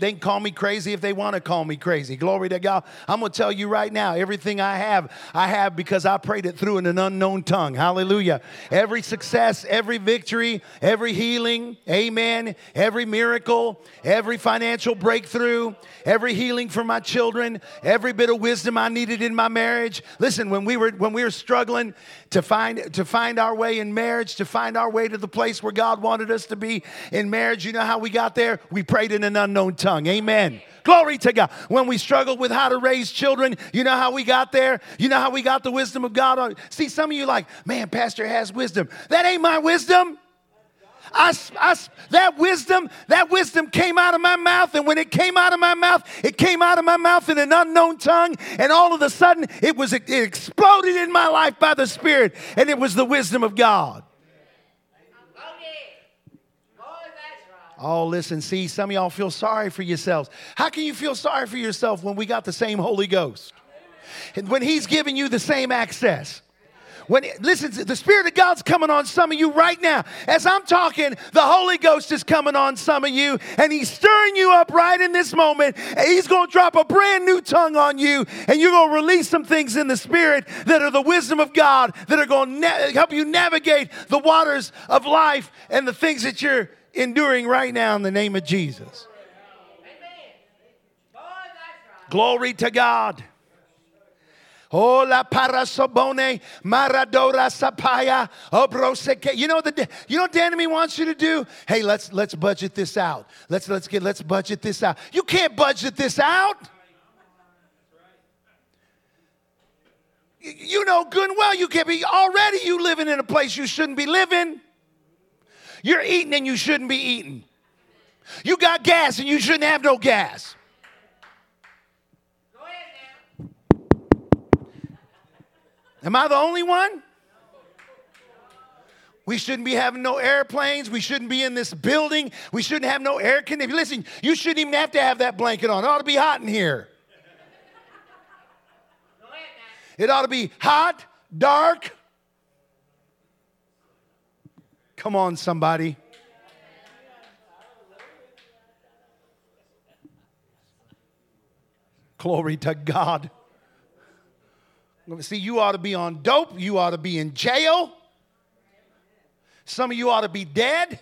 they can call me crazy if they want to call me crazy. Glory to God. I'm going to tell you right now, everything I have, I have because I prayed it through in an unknown tongue. Hallelujah. Every success, every victory, every healing, amen, every miracle, every financial breakthrough, breakthrough, every healing for my children, every bit of wisdom I needed in my marriage. Listen, when we were when we were struggling to find to find our way in marriage, to find our way to the place where God wanted us to be in marriage, you know how we got there? We prayed in an unknown tongue. Amen. Glory to God. When we struggled with how to raise children, you know how we got there? You know how we got the wisdom of God? on. See, some of you like, man, Pastor has wisdom. That ain't my wisdom. I, I, that wisdom, that wisdom came out of my mouth, and when it came out of my mouth, it came out of my mouth in an unknown tongue, and all of a sudden, it was it exploded in my life by the Spirit, and it was the wisdom of God. Oh, listen, see, some of y'all feel sorry for yourselves. How can you feel sorry for yourself when we got the same Holy Ghost? And when He's giving you the same access? When listen, the Spirit of God's coming on some of you right now. As I'm talking, the Holy Ghost is coming on some of you, and He's stirring you up right in this moment. He's going to drop a brand new tongue on you, and you're going to release some things in the Spirit that are the wisdom of God that are going to na- help you navigate the waters of life and the things that you're enduring right now in the name of Jesus. Glory to God. Hola para parasobone maradora sapaya oh, obroseke. You know the you know what the enemy wants you to do? Hey, let's let's budget this out. Let's let's get let's budget this out. You can't budget this out. You know good and well you can't be already you living in a place you shouldn't be living. You're eating and you shouldn't be eating. You got gas and you shouldn't have no gas. Am I the only one? We shouldn't be having no airplanes. We shouldn't be in this building. We shouldn't have no air conditioning. Listen, you shouldn't even have to have that blanket on. It ought to be hot in here. It ought to be hot, dark. Come on, somebody. Glory to God. See, you ought to be on dope. You ought to be in jail. Some of you ought to be dead.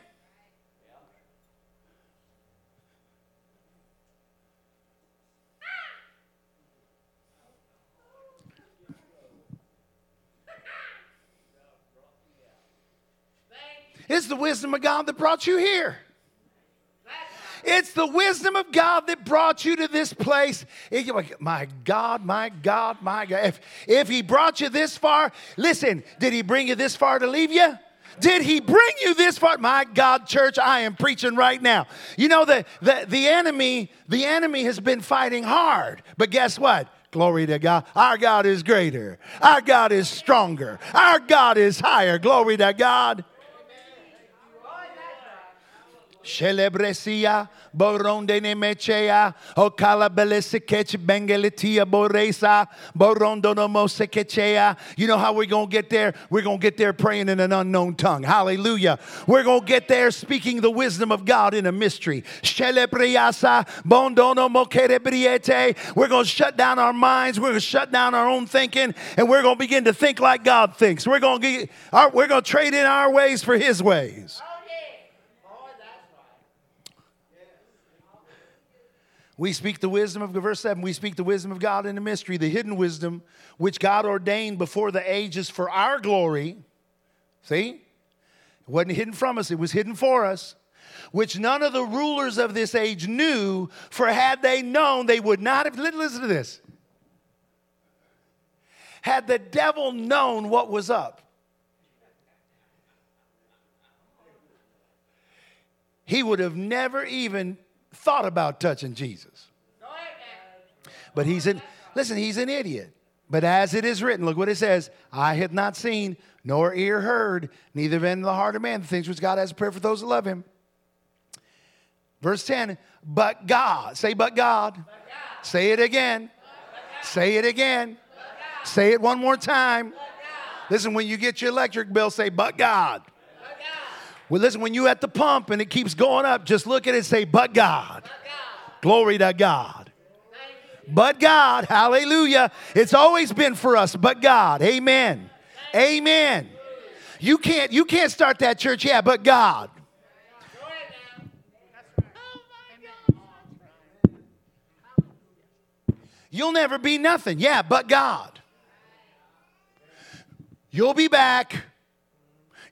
It's the wisdom of God that brought you here. It's the wisdom of God that brought you to this place. My God, my God, my God. If, if He brought you this far, listen, did He bring you this far to leave you? Did he bring you this far? My God, church, I am preaching right now. You know, the, the, the enemy, the enemy has been fighting hard. But guess what? Glory to God. Our God is greater. Our God is stronger. Our God is higher. Glory to God. Shelebresia, boronde nemechea, okala belesekech bengeletia boresa, borondo nomosekechea. You know how we're going to get there? We're going to get there praying in an unknown tongue. Hallelujah. We're going to get there speaking the wisdom of God in a mystery. Shelebriasa, bondono mokerebriete. We're going to shut down our minds. We're going to shut down our own thinking, and we're going to begin to think like God thinks. We're going to get, we're going to trade in our ways for His ways. Oh, yeah. Boy, that's right. We speak the wisdom of verse 7. We speak the wisdom of God in the mystery, the hidden wisdom which God ordained before the ages for our glory. See? It wasn't hidden from us, it was hidden for us. Which none of the rulers of this age knew, for had they known, they would not have. Listen to this. Had the devil known what was up, he would have never even thought about touching Jesus. But he's an listen, he's an idiot. But as it is written, look what it says: I have not seen, nor ear heard, neither been in the heart of man the things which God has prepared for those that love him. Verse 10, but God, say but God. Say it again. Say it again. Say it one more time. Listen, when you get your electric bill, say but God. Well, listen, when you're at the pump and it keeps going up, just look at it and say, but God. Glory to God. But God, hallelujah. It's always been for us, but God. Amen. Amen. You can't you can't start that church, yeah, but God. Go ahead now. You'll never be nothing. Yeah, but God. You'll be back.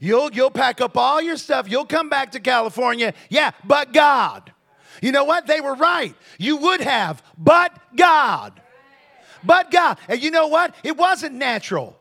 You'll, you'll pack up all your stuff. You'll come back to California. Yeah, but God. You know what? They were right. You would have, but God. But God. And you know what? It wasn't natural.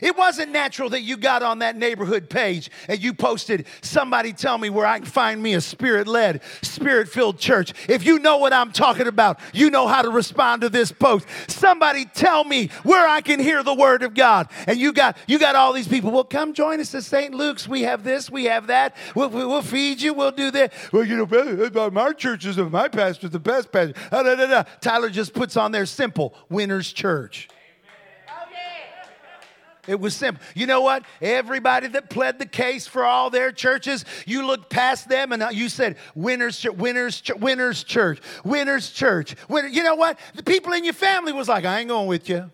It wasn't natural that you got on that neighborhood page and you posted, Somebody tell me where I can find me a spirit led, spirit filled church. If you know what I'm talking about, you know how to respond to this post. Somebody tell me where I can hear the word of God. And you got you got all these people. Well, come join us at St. Luke's. We have this, we have that. We'll, we'll feed you, we'll do that. Well, you know, my church is my pastor's the best pastor. Da, da, da. Tyler just puts on there simple winners church. It was simple. You know what? Everybody that pled the case for all their churches, you looked past them and you said, "Winners, winners, winners church, winners church." You know what? The people in your family was like, "I ain't going with you."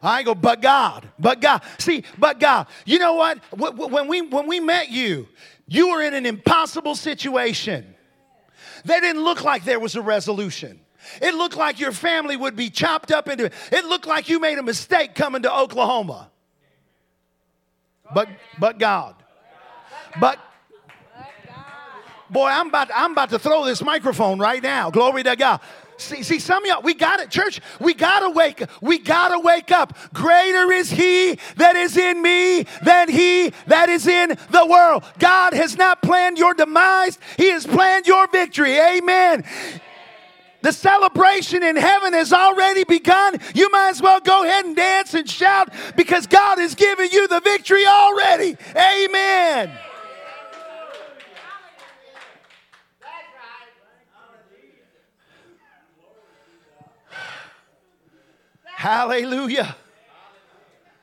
I ain't go, but God, but God. See, but God. You know what? Wh- wh- When we when we met you, you were in an impossible situation. They didn't look like there was a resolution. It looked like your family would be chopped up into it. It looked like you made a mistake coming to Oklahoma. But but God. But boy, I'm about I'm about to throw this microphone right now. Glory to God. See, see, some of y'all, we got it, church. We gotta wake up. We gotta wake up. Greater is he that is in me than he that is in the world. God has not planned your demise, He has planned your victory. Amen. The celebration in heaven has already begun. You might as well go ahead and dance and shout because God has given you the victory already. Amen. Hallelujah.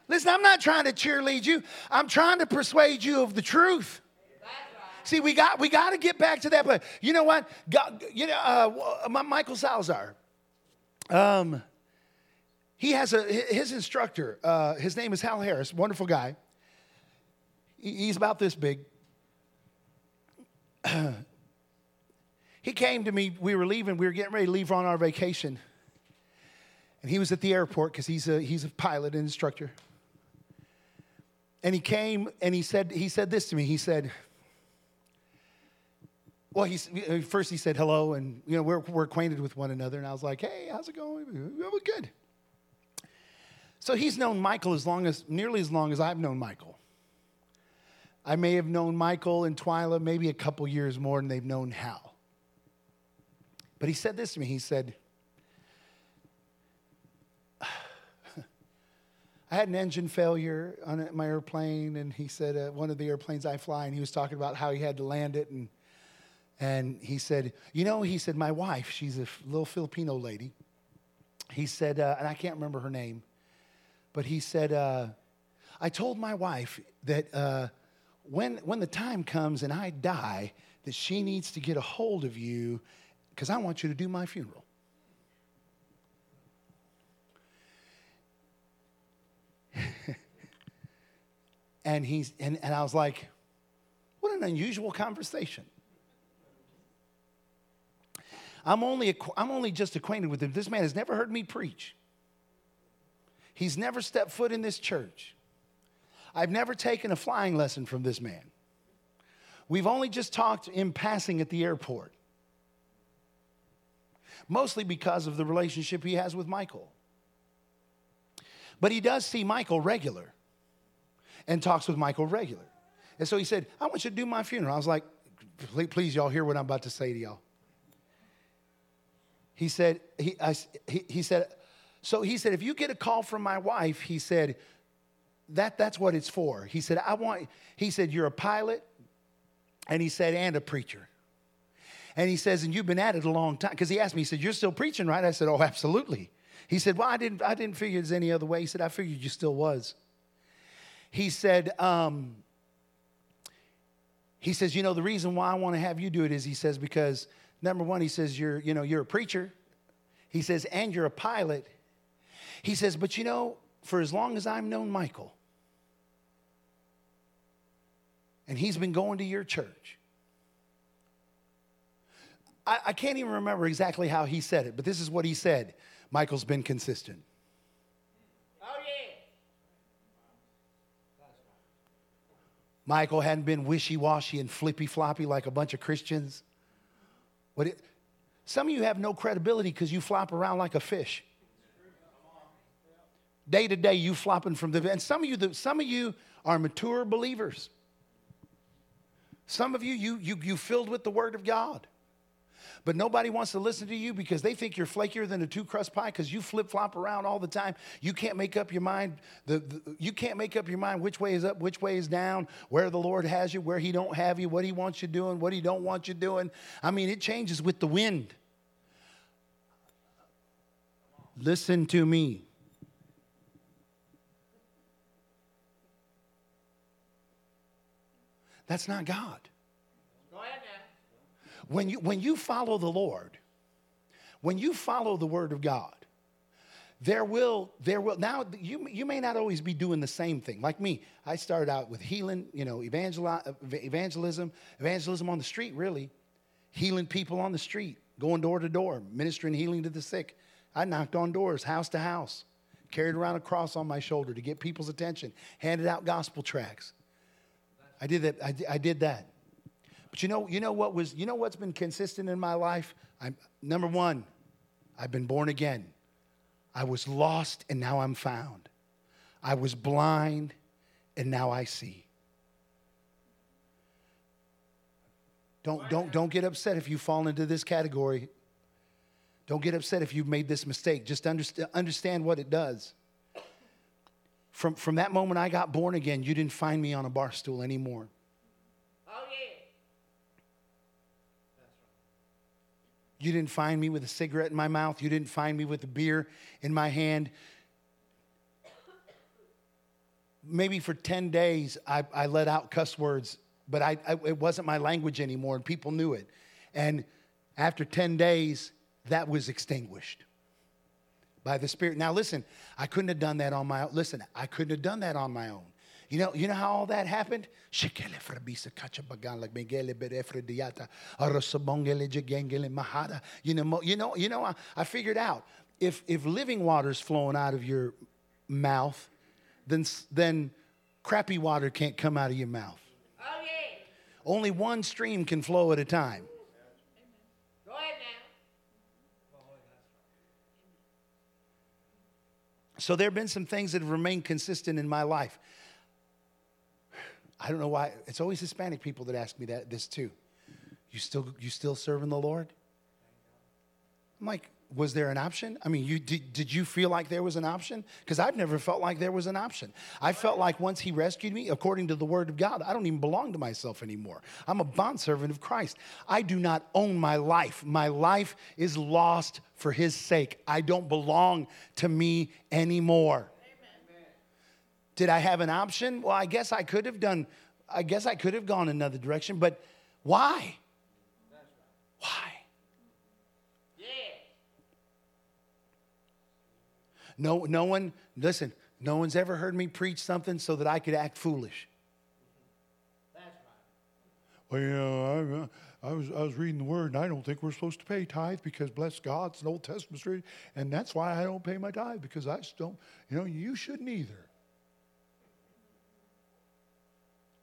Listen, I'm not trying to cheerlead you. I'm trying to persuade you of the truth. See, we got we got to get back to that. But you know what? God, you know, uh, my- Michael Salazar. Um, he has a his instructor. Uh, his name is Hal Harris. Wonderful guy. He's about this big. he came to me. We were leaving. We were getting ready to leave on our vacation, and he was at the airport because he's a he's a pilot and instructor. And he came and he said he said this to me. He said. Well, he's, first he said hello, and you know we're, we're acquainted with one another, and I was like, "Hey, how's it going? Was good." So he's known Michael as long as, nearly as long as I've known Michael. I may have known Michael and Twyla maybe a couple years more than they've known Hal. But he said this to me. He said, I had an engine failure on my airplane, and he said uh, one of the airplanes I fly, and he was talking about how he had to land it, and and he said, you know, he said my wife, she's a little Filipino lady. He said, uh, and I can't remember her name, but he said, uh, I told my wife that uh, when when the time comes and I die, that she needs to get a hold of you because I want you to do my funeral. and he's and, and I was like, what an unusual conversation. I'm only, I'm only just acquainted with him. This man has never heard me preach. He's never stepped foot in this church. I've never taken a flying lesson from this man. We've only just talked in passing at the airport, mostly because of the relationship he has with Michael. But he does see Michael regular and talks with Michael regular. And so he said, I want you to do my funeral. I was like, please, y'all hear what I'm about to say to y'all. He said, he, I, he, he said, so he said, if you get a call from my wife, he said, that, that's what it's for. He said, I want, he said, you're a pilot, and he said, and a preacher. And he says, and you've been at it a long time. Because he asked me, he said, You're still preaching, right? I said, Oh, absolutely. He said, Well, I didn't, I didn't figure there's any other way. He said, I figured you still was he said, um, he says, you know, the reason why I want to have you do it is he says, because number one, he says, you're, you know, you're a preacher. He says, and you're a pilot. He says, but you know, for as long as I've known Michael, and he's been going to your church. I, I, can't even remember exactly how he said it, but this is what he said Michael's been consistent. Oh, Michael hadn't been wishy washy and flippy floppy like a bunch of Christians. What it, some of you have no credibility because you flop around like a fish. Day to day, you flopping from the and some of you, some of you are mature believers. Some of you, you you you filled with the Word of God. But nobody wants to listen to you because they think you're flakier than a two crust pie because you flip flop around all the time. You can't make up your mind. The, the, you can't make up your mind which way is up, which way is down, where the Lord has you, where He don't have you, what He wants you doing, what He don't want you doing. I mean, it changes with the wind. Listen to me. That's not God. When you, when you follow the Lord, when you follow the Word of God, there will, there will, now you, you may not always be doing the same thing. Like me, I started out with healing, you know, evangelism, evangelism on the street, really. Healing people on the street, going door to door, ministering healing to the sick. I knocked on doors, house to house, carried around a cross on my shoulder to get people's attention, handed out gospel tracts. I did that. I, I did that. But you know, you know what was, you know what's been consistent in my life? I'm number one, I've been born again. I was lost and now I'm found. I was blind and now I see. Don't, don't, don't get upset if you fall into this category. Don't get upset if you've made this mistake. Just understand, what it does. From, from that moment I got born again, you didn't find me on a bar stool anymore. You didn't find me with a cigarette in my mouth. You didn't find me with a beer in my hand. Maybe for 10 days, I, I let out cuss words, but I, I, it wasn't my language anymore, and people knew it. And after 10 days, that was extinguished by the Spirit. Now, listen, I couldn't have done that on my own. Listen, I couldn't have done that on my own. You know, you know how all that happened? You know, you know, you know, I, I figured out if if living water's flowing out of your mouth, then then crappy water can't come out of your mouth. Oh, yeah. Only one stream can flow at a time. Go ahead now. So there have been some things that have remained consistent in my life. I don't know why. It's always Hispanic people that ask me that this too. You still you still serving the Lord? I'm like, was there an option? I mean, you did, did you feel like there was an option? Because I've never felt like there was an option. I felt like once he rescued me, according to the word of God, I don't even belong to myself anymore. I'm a bondservant of Christ. I do not own my life. My life is lost for his sake. I don't belong to me anymore. Did I have an option? Well, I guess I could have done, I guess I could have gone another direction, but why? Why? Yeah. No, no one, listen, no one's ever heard me preach something so that I could act foolish. That's right. Well, you know, I, I, was, I was reading the word, and I don't think we're supposed to pay tithe because, bless God, it's an Old Testament street, and that's why I don't pay my tithe because I just don't, you know, you shouldn't either.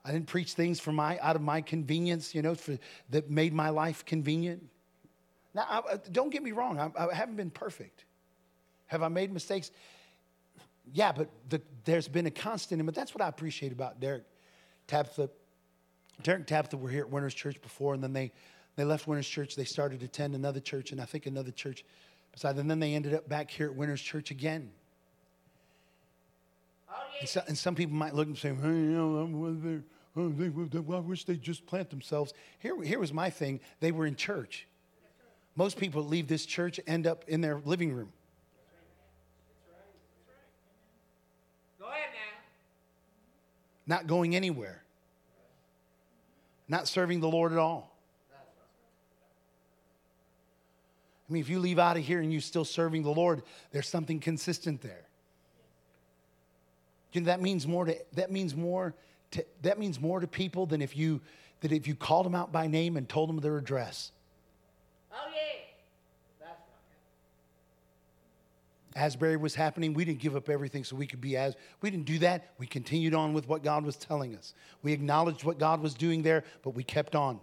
I didn't preach things for my out of my convenience, you know, for, that made my life convenient. Now, I, I- don't get me wrong. I, I haven't been perfect. Have I made mistakes? Yeah, but the, there's been a constant. But that's what I appreciate about Derek Tabitha. Derek and Tabitha were here at Winners Church before, and then they they left Winners Church. They started to attend another church, and I think another church beside. And then they ended up back here at Winners Church again. And, so, and some people might look and say, hey, you know, I'm with their- they, well, I wish they'd just plant themselves. Here, here was my thing they were in church. Most people leave this church end up in their living room. Go ahead now. not going anywhere, not serving the Lord at all. I mean, if you leave out of here and you're still serving the Lord, there's something consistent there. You know, that means more to that means more to that means more to people than if you that if you called them out by name and told them their address. Oh, yeah. Asbury was happening. We didn't give up everything so we could be as. We didn't do that. We continued on with what God was telling us. We acknowledged what God was doing there, but we kept on.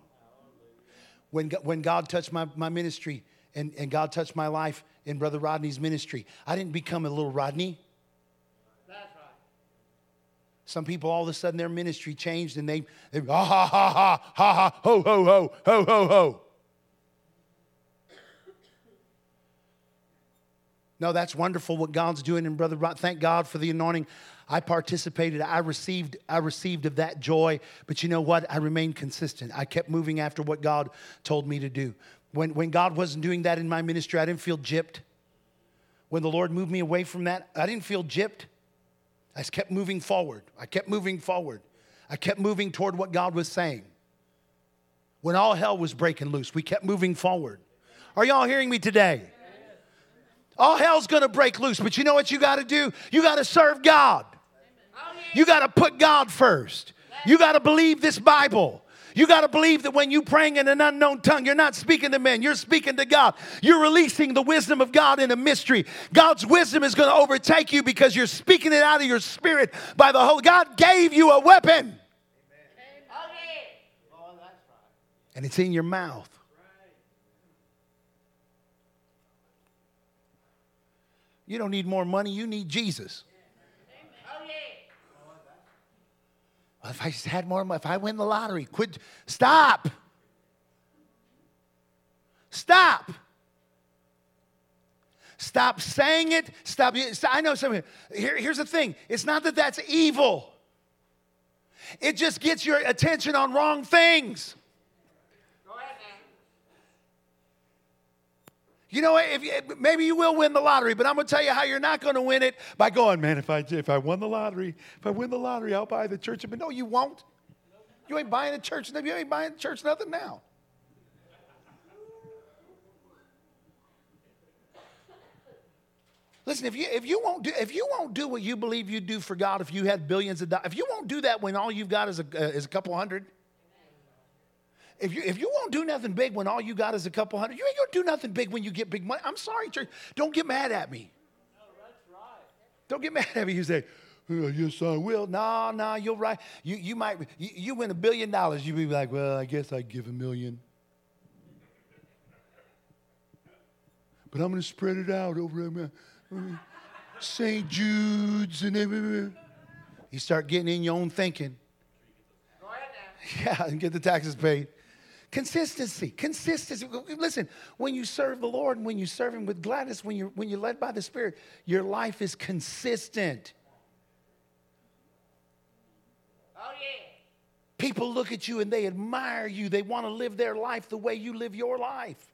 When, when God touched my, my ministry and, and God touched my life in Brother Rodney's ministry, I didn't become a little Rodney. Some people all of a sudden their ministry changed and they, they ha ha ha ha ha ha ho ho ho ho ho ho. No, that's wonderful what God's doing, and brother, thank God for the anointing. I participated. I received. I received of that joy. But you know what? I remained consistent. I kept moving after what God told me to do. When when God wasn't doing that in my ministry, I didn't feel gypped. When the Lord moved me away from that, I didn't feel gypped. I kept moving forward. I kept moving forward. I kept moving toward what God was saying. When all hell was breaking loose, we kept moving forward. Are y'all hearing me today? All hell's gonna break loose, but you know what you gotta do? You gotta serve God. You gotta put God first. You gotta believe this Bible. You got to believe that when you praying in an unknown tongue, you're not speaking to men, you're speaking to God. You're releasing the wisdom of God in a mystery. God's wisdom is going to overtake you because you're speaking it out of your spirit by the Holy. God gave you a weapon, and it's in your mouth. You don't need more money, you need Jesus. Oh, yeah. Well, if I just had more money, if I win the lottery, quit. Stop. Stop. Stop saying it. Stop. I know some. Here, here's the thing. It's not that that's evil. It just gets your attention on wrong things. Go ahead now. You know, if you, maybe you will win the lottery, but I'm going to tell you how you're not going to win it by going, man. If I if I won the lottery, if I win the lottery, I'll buy the church. But no, you won't. You ain't buying a church. You ain't buying the church nothing now. Listen, if you if you won't do if you won't do what you believe you'd do for God, if you had billions of dollars, if you won't do that when all you've got is a uh, is a couple hundred, if you if you won't do nothing big when all you got is a couple hundred, you ain't gonna do nothing big when you get big money. I'm sorry, church. Don't get mad at me. No, that's right. Don't get mad at me. You say, "Oh, yes, I will. No, no, you're right. You you might you, you win a billion dollars. You'd be like, well, I guess I'd give a million. But I'm gonna spread it out over. St. Jude's and everywhere. You start getting in your own thinking. Go ahead now. Yeah, and get the taxes paid. Consistency, consistency. Listen, when you serve the Lord and when you serve Him with gladness, when you're, when you're led by the Spirit, your life is consistent. Oh, yeah. People look at you and they admire you. They want to live their life the way you live your life.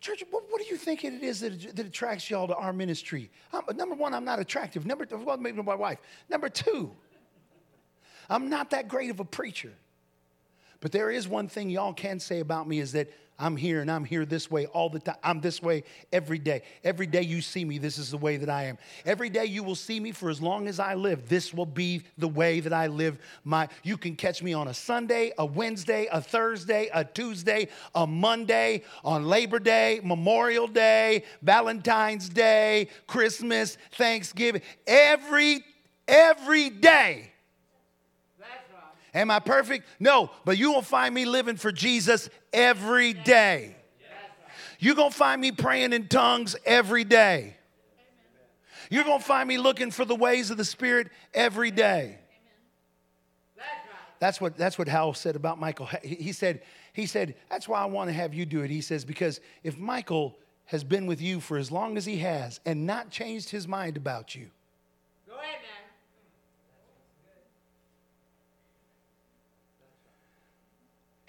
Church, what, what do you think it is that, that attracts y'all to our ministry? I'm- number one, I'm not attractive. Number well, maybe my wife. Number two, I'm not that great of a preacher. But there is one thing y'all can say about me is that I'm here and I'm here this way all the time. I'm this way every day. Every day you see me, this is the way that I am. Every day you will see me for as long as I live. This will be the way that I live my you can catch me on a Sunday, a Wednesday, a Thursday, a Tuesday, a Monday, on Labor Day, Memorial Day, Valentine's Day, Christmas, Thanksgiving. Every every day. Am I perfect? No, but you will find me living for Jesus every day. You're going to find me praying in tongues every day. You're going to find me looking for the ways of the Spirit every day. That's what, that's what Hal said about Michael. He said, he said, that's why I want to have you do it. He says, because if Michael has been with you for as long as he has and not changed his mind about you, Go ahead now.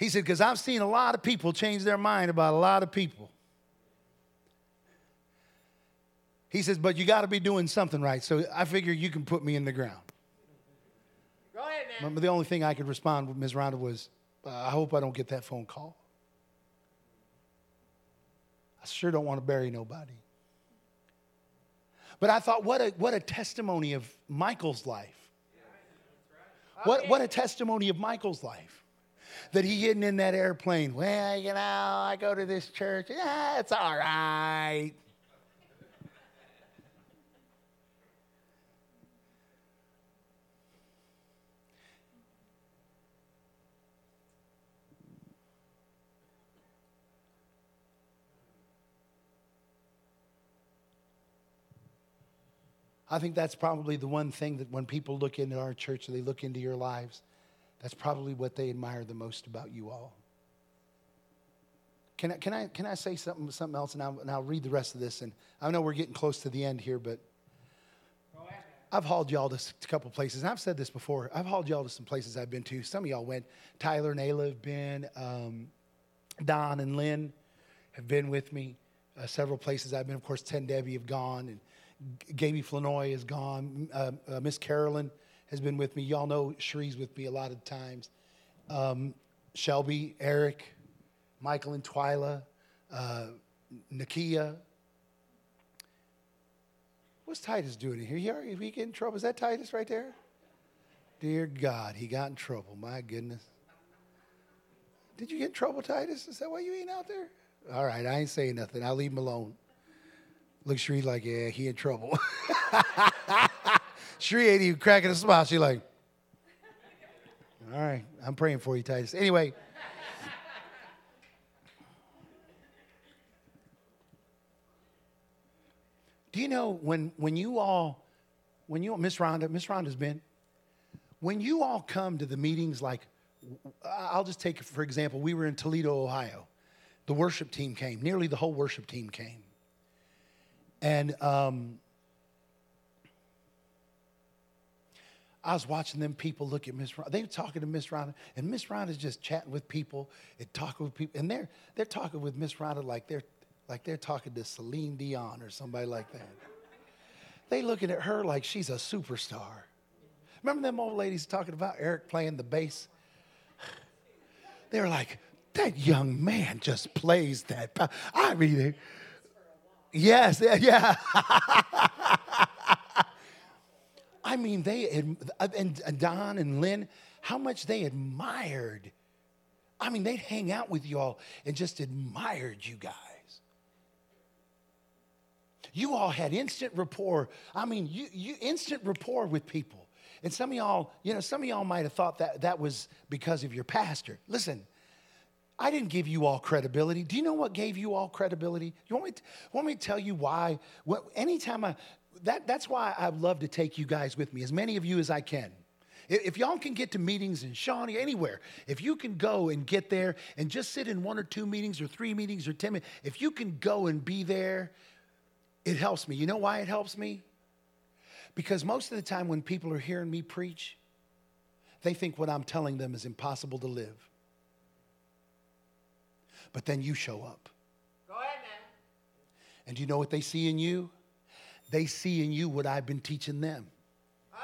He said, because I've seen a lot of people change their mind about a lot of people. He says, but you got to be doing something right. So I figure you can put me in the ground. Go ahead man. Remember, the only thing I could respond with Ms. Rhonda was, I hope I don't get that phone call. I sure don't want to bury nobody. But I thought, what a, what a testimony of Michael's life. What, what a testimony of Michael's life. That he getting in that airplane. Well, you know, I go to this church. Yeah, it's all right. I think that's probably the one thing that when people look into our church, they look into your lives, that's probably what they admire the most about you all. Can I, can I, can I say something, something else? And I'll, and I'll read the rest of this. And I know we're getting close to the end here, but I've hauled y'all to a couple places. I've said this before. I've hauled y'all to some places I've been to. Some of y'all went. Tyler and Ayla have been. Um, Don and Lynn have been with me. Uh, several places I've been. Of course, Ten Debbie have gone, and G- Gaby Flanoy has gone. Uh, uh, Miss Carolyn has been with me. Y'all know Cherie's with me a lot of times. Um, Shelby, Eric, Michael and Twyla, uh, Nakia. What's Titus doing in here? He, already- he get in trouble? Is that Titus right there? Dear God, he got in trouble. My goodness. Did you get in trouble, Titus? Is that why you ain't out there? All right, I ain't saying nothing. I'll leave him alone. Look, Sheree like, yeah, he in trouble. Sheree ain't even cracking a smile. She like, all right, I'm praying for you, Titus. Anyway. Do you know when when you all, when you Miss Rhonda, Miss Rhonda's been, when you all come to the meetings, like I'll just take for example, we were in Toledo, Ohio. The worship team came. Nearly the whole worship team came, and um, I was watching them people look at Miss. Rhonda. They were talking to Miss Rhonda, and Miss Rhonda's just chatting with people and talking with people, and they're they're talking with Miss Rhonda like they're like they're talking to Celine Dion or somebody like that. They looking at her like she's a superstar. Remember them old ladies talking about Eric playing the bass? They were like, that young man just plays that. I mean, yes, yeah. I mean, they uh, and and Don and Lynn, how much they admired. I mean, they'd hang out with y'all and just admired you guys. You all had instant rapport. I mean, you, you instant rapport with people. And some of y'all, you know, some of y'all might have thought that that was because of your pastor. Listen, I didn't give you all credibility. Do you know what gave you all credibility? You want me to, want me to tell you why? What, anytime I, that, that's why I love to take you guys with me, as many of you as I can. If, y'all can get to meetings in Shawnee, anywhere, if you can go and get there and just sit in one or two meetings or three meetings or 10 minutes, if you can go and be there, it helps me. You know why it helps me? Because most of the time when people are hearing me preach, they think what I'm telling them is impossible to live. But then you show up. Go ahead man. And do you know what they see in you? They see in you what I've been teaching them. Oh.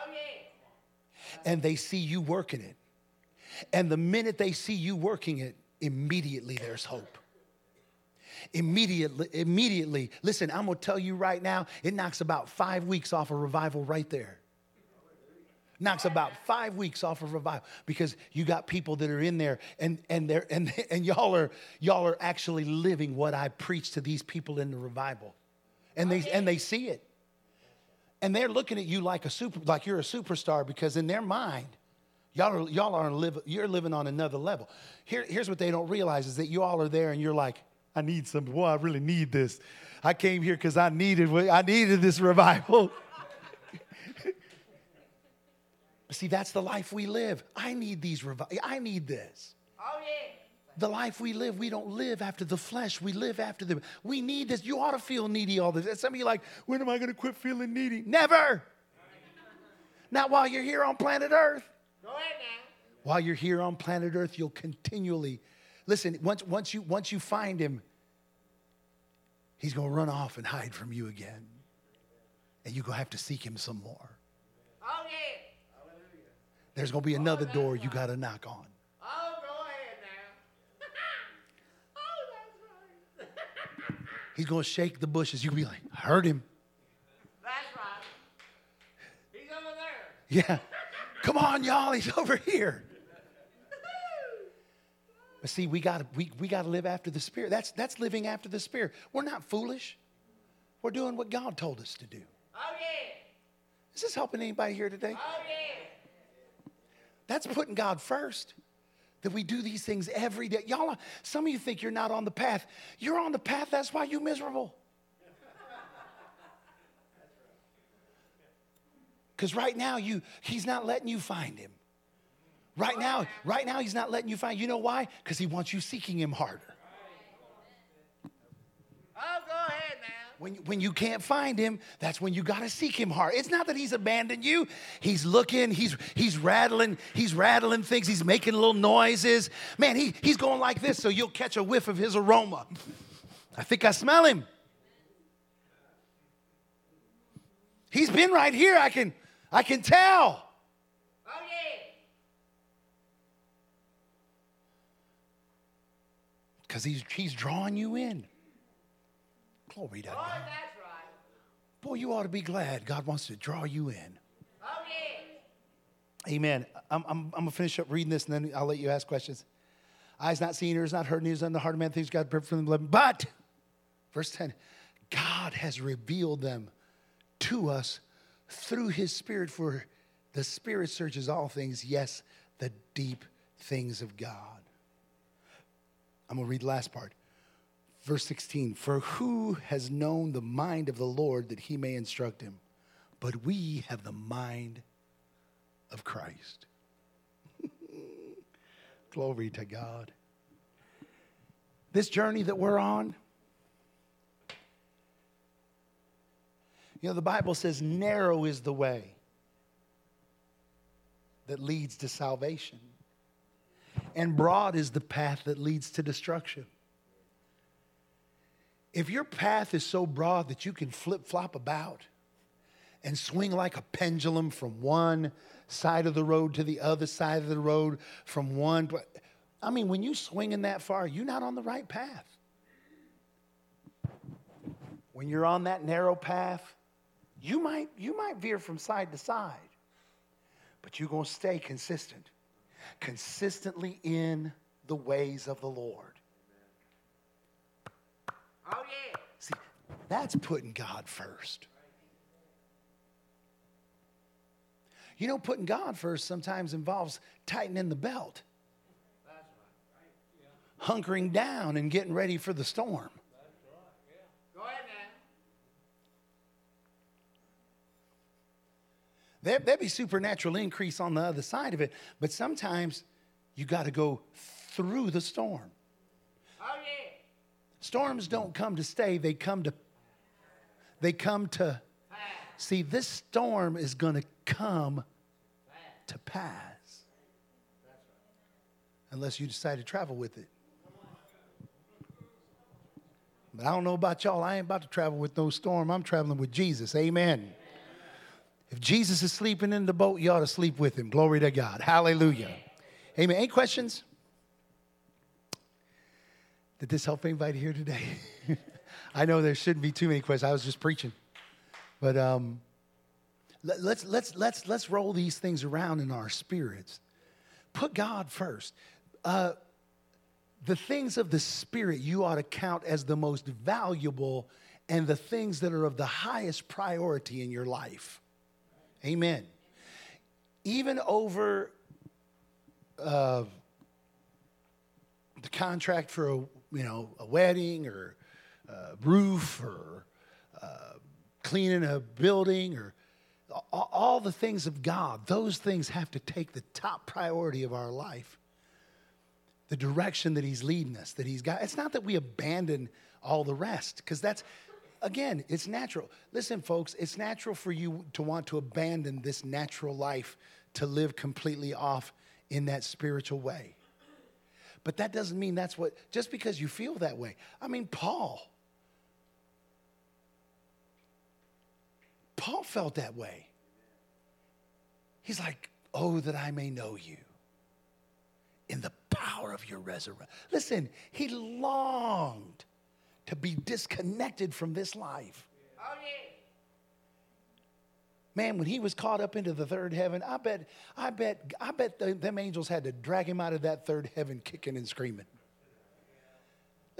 And they see you working it. And the minute they see you working it, immediately there's hope. Immediately, immediately. Listen, I'm gonna tell you right now, it knocks about five weeks off a revival right there. Knocks about five weeks off of revival because you got people that are in there and and they're and, and y'all are y'all are actually living what I preach to these people in the revival. And they and they see it. And they're looking at you like a super like you're a superstar because in their mind, y'all are y'all are live, you're living on another level. Here, here's what they don't realize is that you all are there and you're like, I need something. Boy, I really need this. I came here because I needed I needed this revival. See, that's the life we live. I need these revi- I need this. Oh, yeah. The life we live, we don't live after the flesh. We live after the. We need this. You ought to feel needy all this. Some of you like, when am I going to quit feeling needy? Never. Not while you're here on planet Earth. Go ahead now. While you're here on planet Earth, you'll continually listen. Once, once you once you find him, he's going to run off and hide from you again, and you're going to have to seek him some more. Oh, yeah. There's going to be another door you got to knock on. Oh, go ahead now. oh, that's right. He's going to shake the bushes. You'll be like, I heard him. That's right. He's over there. Yeah. Come on, y'all. He's over here. But see, we got to we, we got to live after the Spirit. That's, that's living after the Spirit. We're not foolish. We're doing what God told us to do. Oh, yeah. Is this helping anybody here today? Oh, yeah. That's putting God first. That we do these things every day. Y'all, some of you think you're not on the path. You're on the path. That's why you're miserable. Because right now, you he's not letting you find him. Right now, right now, he's not letting you find. You know why? Because he wants you seeking him harder. Oh, go ahead now. When, when you can't find him, that's when you got to seek him hard. It's not that he's abandoned you. He's looking, he's, he's rattling, he's rattling things, he's making little noises. Man, he, he's going like this so you'll catch a whiff of his aroma. I think I smell him. He's been right here. I can, I can tell. Because he's, he's drawing you in. Glory to Oh, God. that's right. Boy, you ought to be glad God wants to draw you in. Oh. Amen. I'm, I'm, I'm going to finish up reading this and then I'll let you ask questions. Eyes not seen, ears not heard, news on the heart of man, things God prepared from the But, verse 10, God has revealed them to us through his Spirit, for the Spirit searches all things, yes, the deep things of God. I'm going to read the last part. Verse 16, for who has known the mind of the Lord that he may instruct him? But we have the mind of Christ. Glory to God. This journey that we're on, you know, the Bible says, narrow is the way that leads to salvation, and broad is the path that leads to destruction. If your path is so broad that you can flip flop about, and swing like a pendulum from one side of the road to the other side of the road, from one. I mean, when you swinging that far, you're not on the right path. When you're on that narrow path, you might you might veer from side to side, but you're gonna stay consistent, consistently in the ways of the Lord. Oh, yeah. See, that's putting God first. You know, putting God first sometimes involves tightening the belt, hunkering down, and getting ready for the storm. Go ahead. There, there'd be supernatural increase on the other side of it, but sometimes you got to go through the storm. Storms don't come to stay, they come to they come to see this storm is going to come to pass. Unless you decide to travel with it. But I don't know about y'all. I ain't about to travel with no storm. I'm traveling with Jesus. Amen. If Jesus is sleeping in the boat, you ought to sleep with him. Glory to God. Hallelujah. Amen. Any questions? Did this help anybody here today? I know there shouldn't be too many questions. I was just preaching. But um, let, let's, let's, let's, let's roll these things around in our spirits. Put God first. Uh, the things of the spirit you ought to count as the most valuable and the things that are of the highest priority in your life. Amen. Even over uh, the contract for a you know a wedding or a roof or uh, cleaning a building or all, all the things of God. Those things have to take the top priority of our life. The direction that He's leading us, that He's got. It's not that we abandon all the rest, because that's again, it's natural. Listen, folks, it's natural for you to want to abandon this natural life to live completely off in that spiritual way. But that doesn't mean that's what, just because you feel that way. I mean, Paul. Paul felt that way. He's like, oh, that I may know you in the power of your resurrection. Listen, he longed to be disconnected from this life. Oh, yeah. Man, when he was caught up into the third heaven, I bet, I bet, I bet the, them angels had to drag him out of that third heaven kicking and screaming.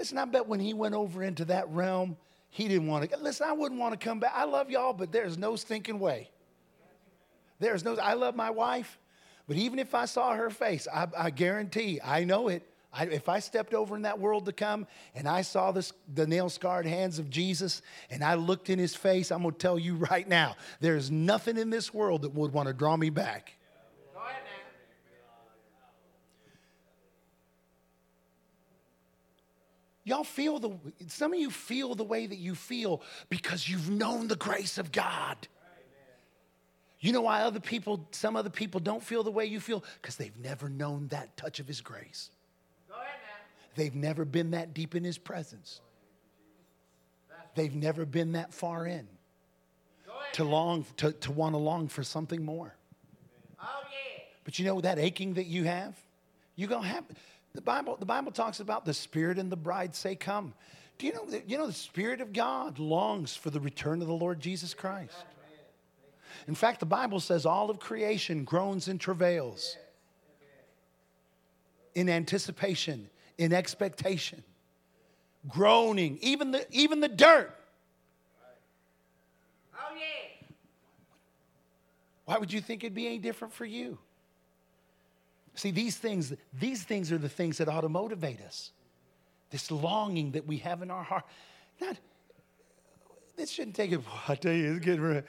Listen, I bet when he went over into that realm, he didn't want to. Listen, I wouldn't want to come back. I love y'all, but there's no stinking way. There's no, I love my wife, but even if I saw her face, I, I guarantee, I know it. I, if I stepped over in that world to come and I saw this, the nail scarred hands of Jesus and I looked in his face, I'm going to tell you right now, there's nothing in this world that would want to draw me back. Go ahead. Y'all feel the, some of you feel the way that you feel because you've known the grace of God. You know why other people, some other people don't feel the way you feel? Because they've never known that touch of His grace. They've never been that deep in His presence. They've never been that far in to long, to, to want to long for something more. But you know that aching that you have? You're gonna have the Bible, the Bible talks about the Spirit and the bride say, Come. Do you know that you know the Spirit of God longs for the return of the Lord Jesus Christ? In fact, the Bible says all of creation groans and travails in anticipation, in expectation, groaning, even the, even the dirt. Oh, yeah. Why would you think it'd be any different for you? See, these things, these things are the things that ought to motivate us. This longing that we have in our heart. Not, this shouldn't take it. I tell you, it's getting. re-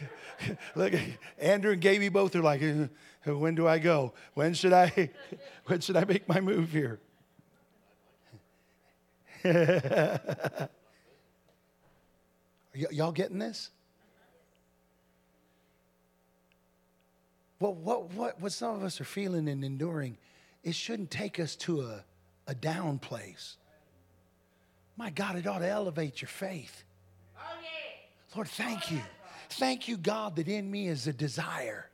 Look, Andrew and Gaby both are like, "Uh, when do I go? When should I? When should I make my move here? Y- y'all getting this? Well, what, what, what some of us are feeling and enduring, it shouldn't take us to a, a down place. My God, it ought to elevate your faith. Lord, thank you. Thank you, God, that in me is a desire.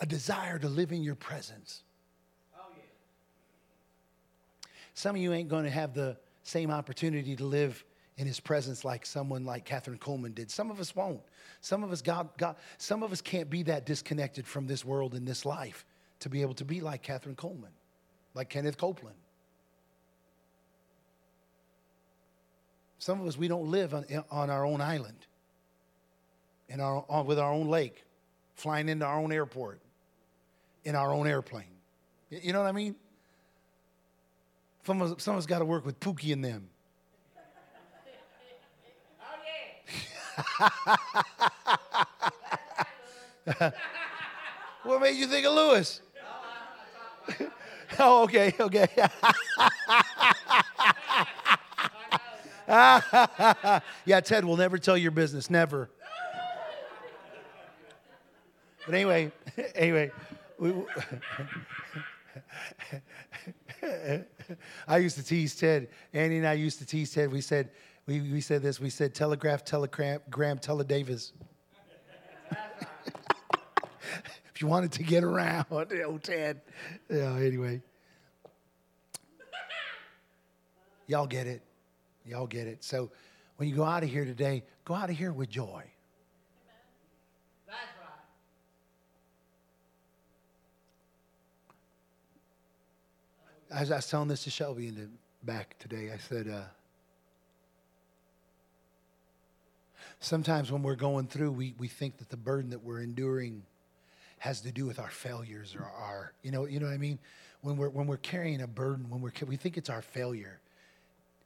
A desire to live in your presence. Oh, yeah. Some of you ain't going to have the same opportunity to live in his presence like someone like Kathryn Kuhlman did. Some of us won't. Some of us God, God, some of us can't be that disconnected from this world and this life to be able to be like Kathryn Kuhlman, like Kenneth Copeland. Some of us we don't live on, on our own island, in our, on, with our own lake, flying into our own airport, in our own airplane. You you know what I mean? Some of some of us got to work with Pookie and them. Oh, what made you think of Lewis? oh, okay, okay. yeah, Ted will never tell your business, never. But anyway, anyway, we, I used to tease Ted. Andy and I used to tease Ted. We said, we, we said this. We said telegraph, telegram, gram, teledavis. if you wanted to get around, oh Ted. Yeah. Anyway, y'all get it. Y'all get it. So when you go out of here today, go out of here with joy. As I was telling this to Shelby in the back today, I said, uh, sometimes when we're going through, we, we think that the burden that we're enduring has to do with our failures or our, you know, you know what I mean? When we're, when we're carrying a burden, when we're, we think it's our failure.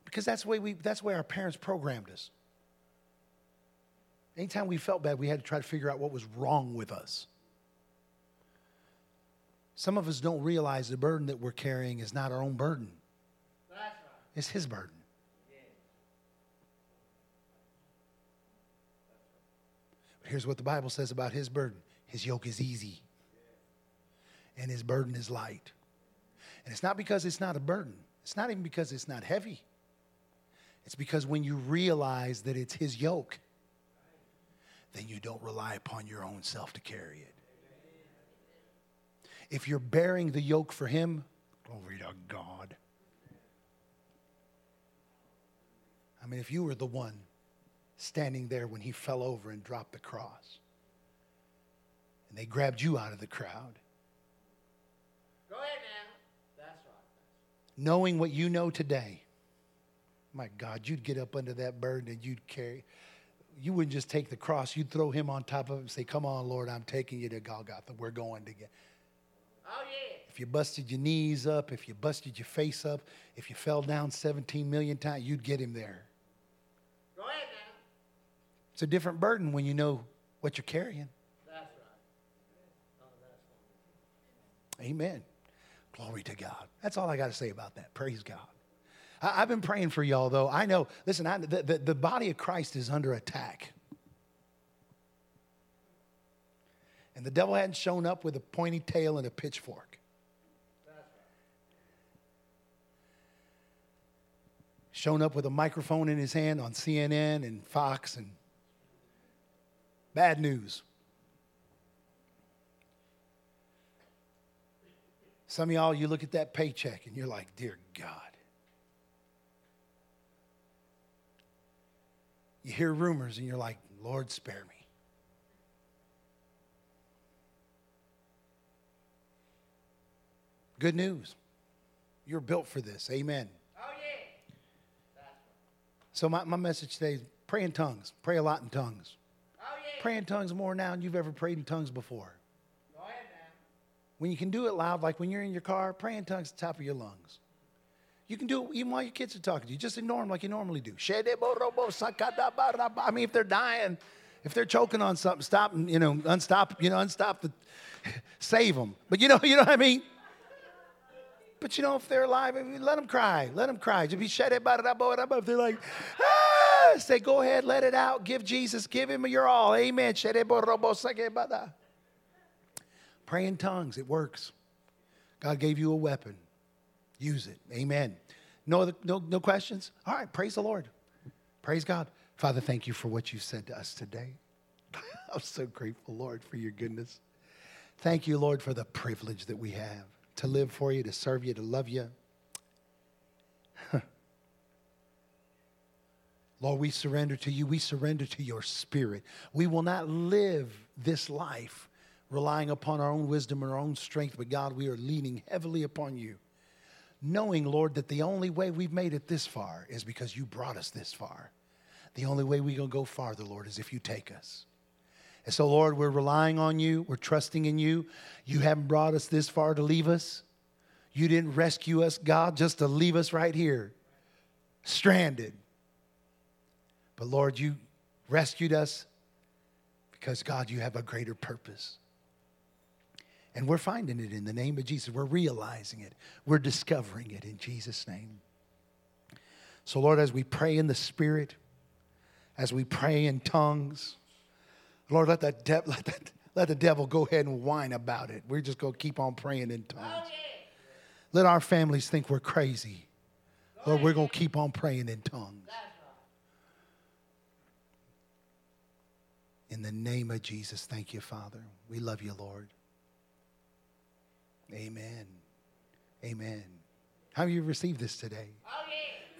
Because that's the way we, that's the way our parents programmed us. Anytime we felt bad, we had to try to figure out what was wrong with us. Some of us don't realize the burden that we're carrying is not our own burden, it's His burden. But here's what the Bible says about His burden His yoke is easy, and His burden is light. And it's not because it's not a burden, it's not even because it's not heavy. It's because when you realize that it's His yoke, then you don't rely upon your own self to carry it. If you're bearing the yoke for Him, glory to God. I mean, if you were the one standing there when He fell over and dropped the cross, and they grabbed you out of the crowd, Go ahead now. That's right. knowing what you know today, my God, you'd get up under that burden and you'd carry. You wouldn't just take the cross, you'd throw him on top of it and say, Come on, Lord, I'm taking you to Golgotha. We're going together. Oh, yeah. If you busted your knees up, if you busted your face up, if you fell down 17 million times, you'd get him there. Go ahead now. It's a different burden when you know what you're carrying. That's right. Oh, that's Amen. Glory to God. That's all I got to say about that. Praise God. I, have been praying for y'all, though. I know, listen, I, the, the, the body of Christ is under attack. And the devil hadn't shown up with a pointy tail and a pitchfork. Shown up with a microphone in his hand on CNN and Fox and bad news. Some of y'all, you look at that paycheck and you're like, Dear God. You hear rumors and you're like, Lord, spare me. Good news. You're built for this. Amen. Oh, yeah. So, my, my message today is pray in tongues. Pray a lot in tongues. Oh, yeah. Pray in tongues more now than you've ever prayed in tongues before. Go ahead now. When you can do it loud, like when you're in your car, pray in tongues at the top of your lungs. You can do it even while your kids are talking to you. Just ignore them like you normally do. I mean, if they're dying, if they're choking on something, stop and you know, unstop, you know, unstop the, save them. But you know, you know what I mean. But you know, if they're alive, let them cry. Let them cry. Just be shut If they're like, ah, say, go ahead, let it out. Give Jesus, give him your all. Amen. Pray in tongues. It works. God gave you a weapon. Use it. Amen. No, other, no, no questions? All right. Praise the Lord. Praise God. Father, thank you for what you said to us today. I'm so grateful, Lord, for your goodness. Thank you, Lord, for the privilege that we have to live for you, to serve you, to love you. Lord, we surrender to you. We surrender to your spirit. We will not live this life relying upon our own wisdom and our own strength, but God, we are leaning heavily upon you, knowing, Lord, that the only way we've made it this far is because you brought us this far. The only way we're going to go farther, Lord, is if you take us. And so, Lord, we're relying on you. We're trusting in you. You haven't brought us this far to leave us. You didn't rescue us, God, just to leave us right here, stranded. But Lord, you rescued us because, God, you have a greater purpose. And we're finding it in the name of Jesus. We're realizing it. We're discovering it in Jesus' name. So, Lord, as we pray in the Spirit, as we pray in tongues, Lord, let, that de- let, that, let the devil go ahead and whine about it. We're just going to keep on praying in tongues. Let our families think we're crazy. Lord, we're going to keep on praying in tongues. In the name of Jesus, thank you, Father. We love you, Lord. Amen. Amen. How have you received this today? Oh,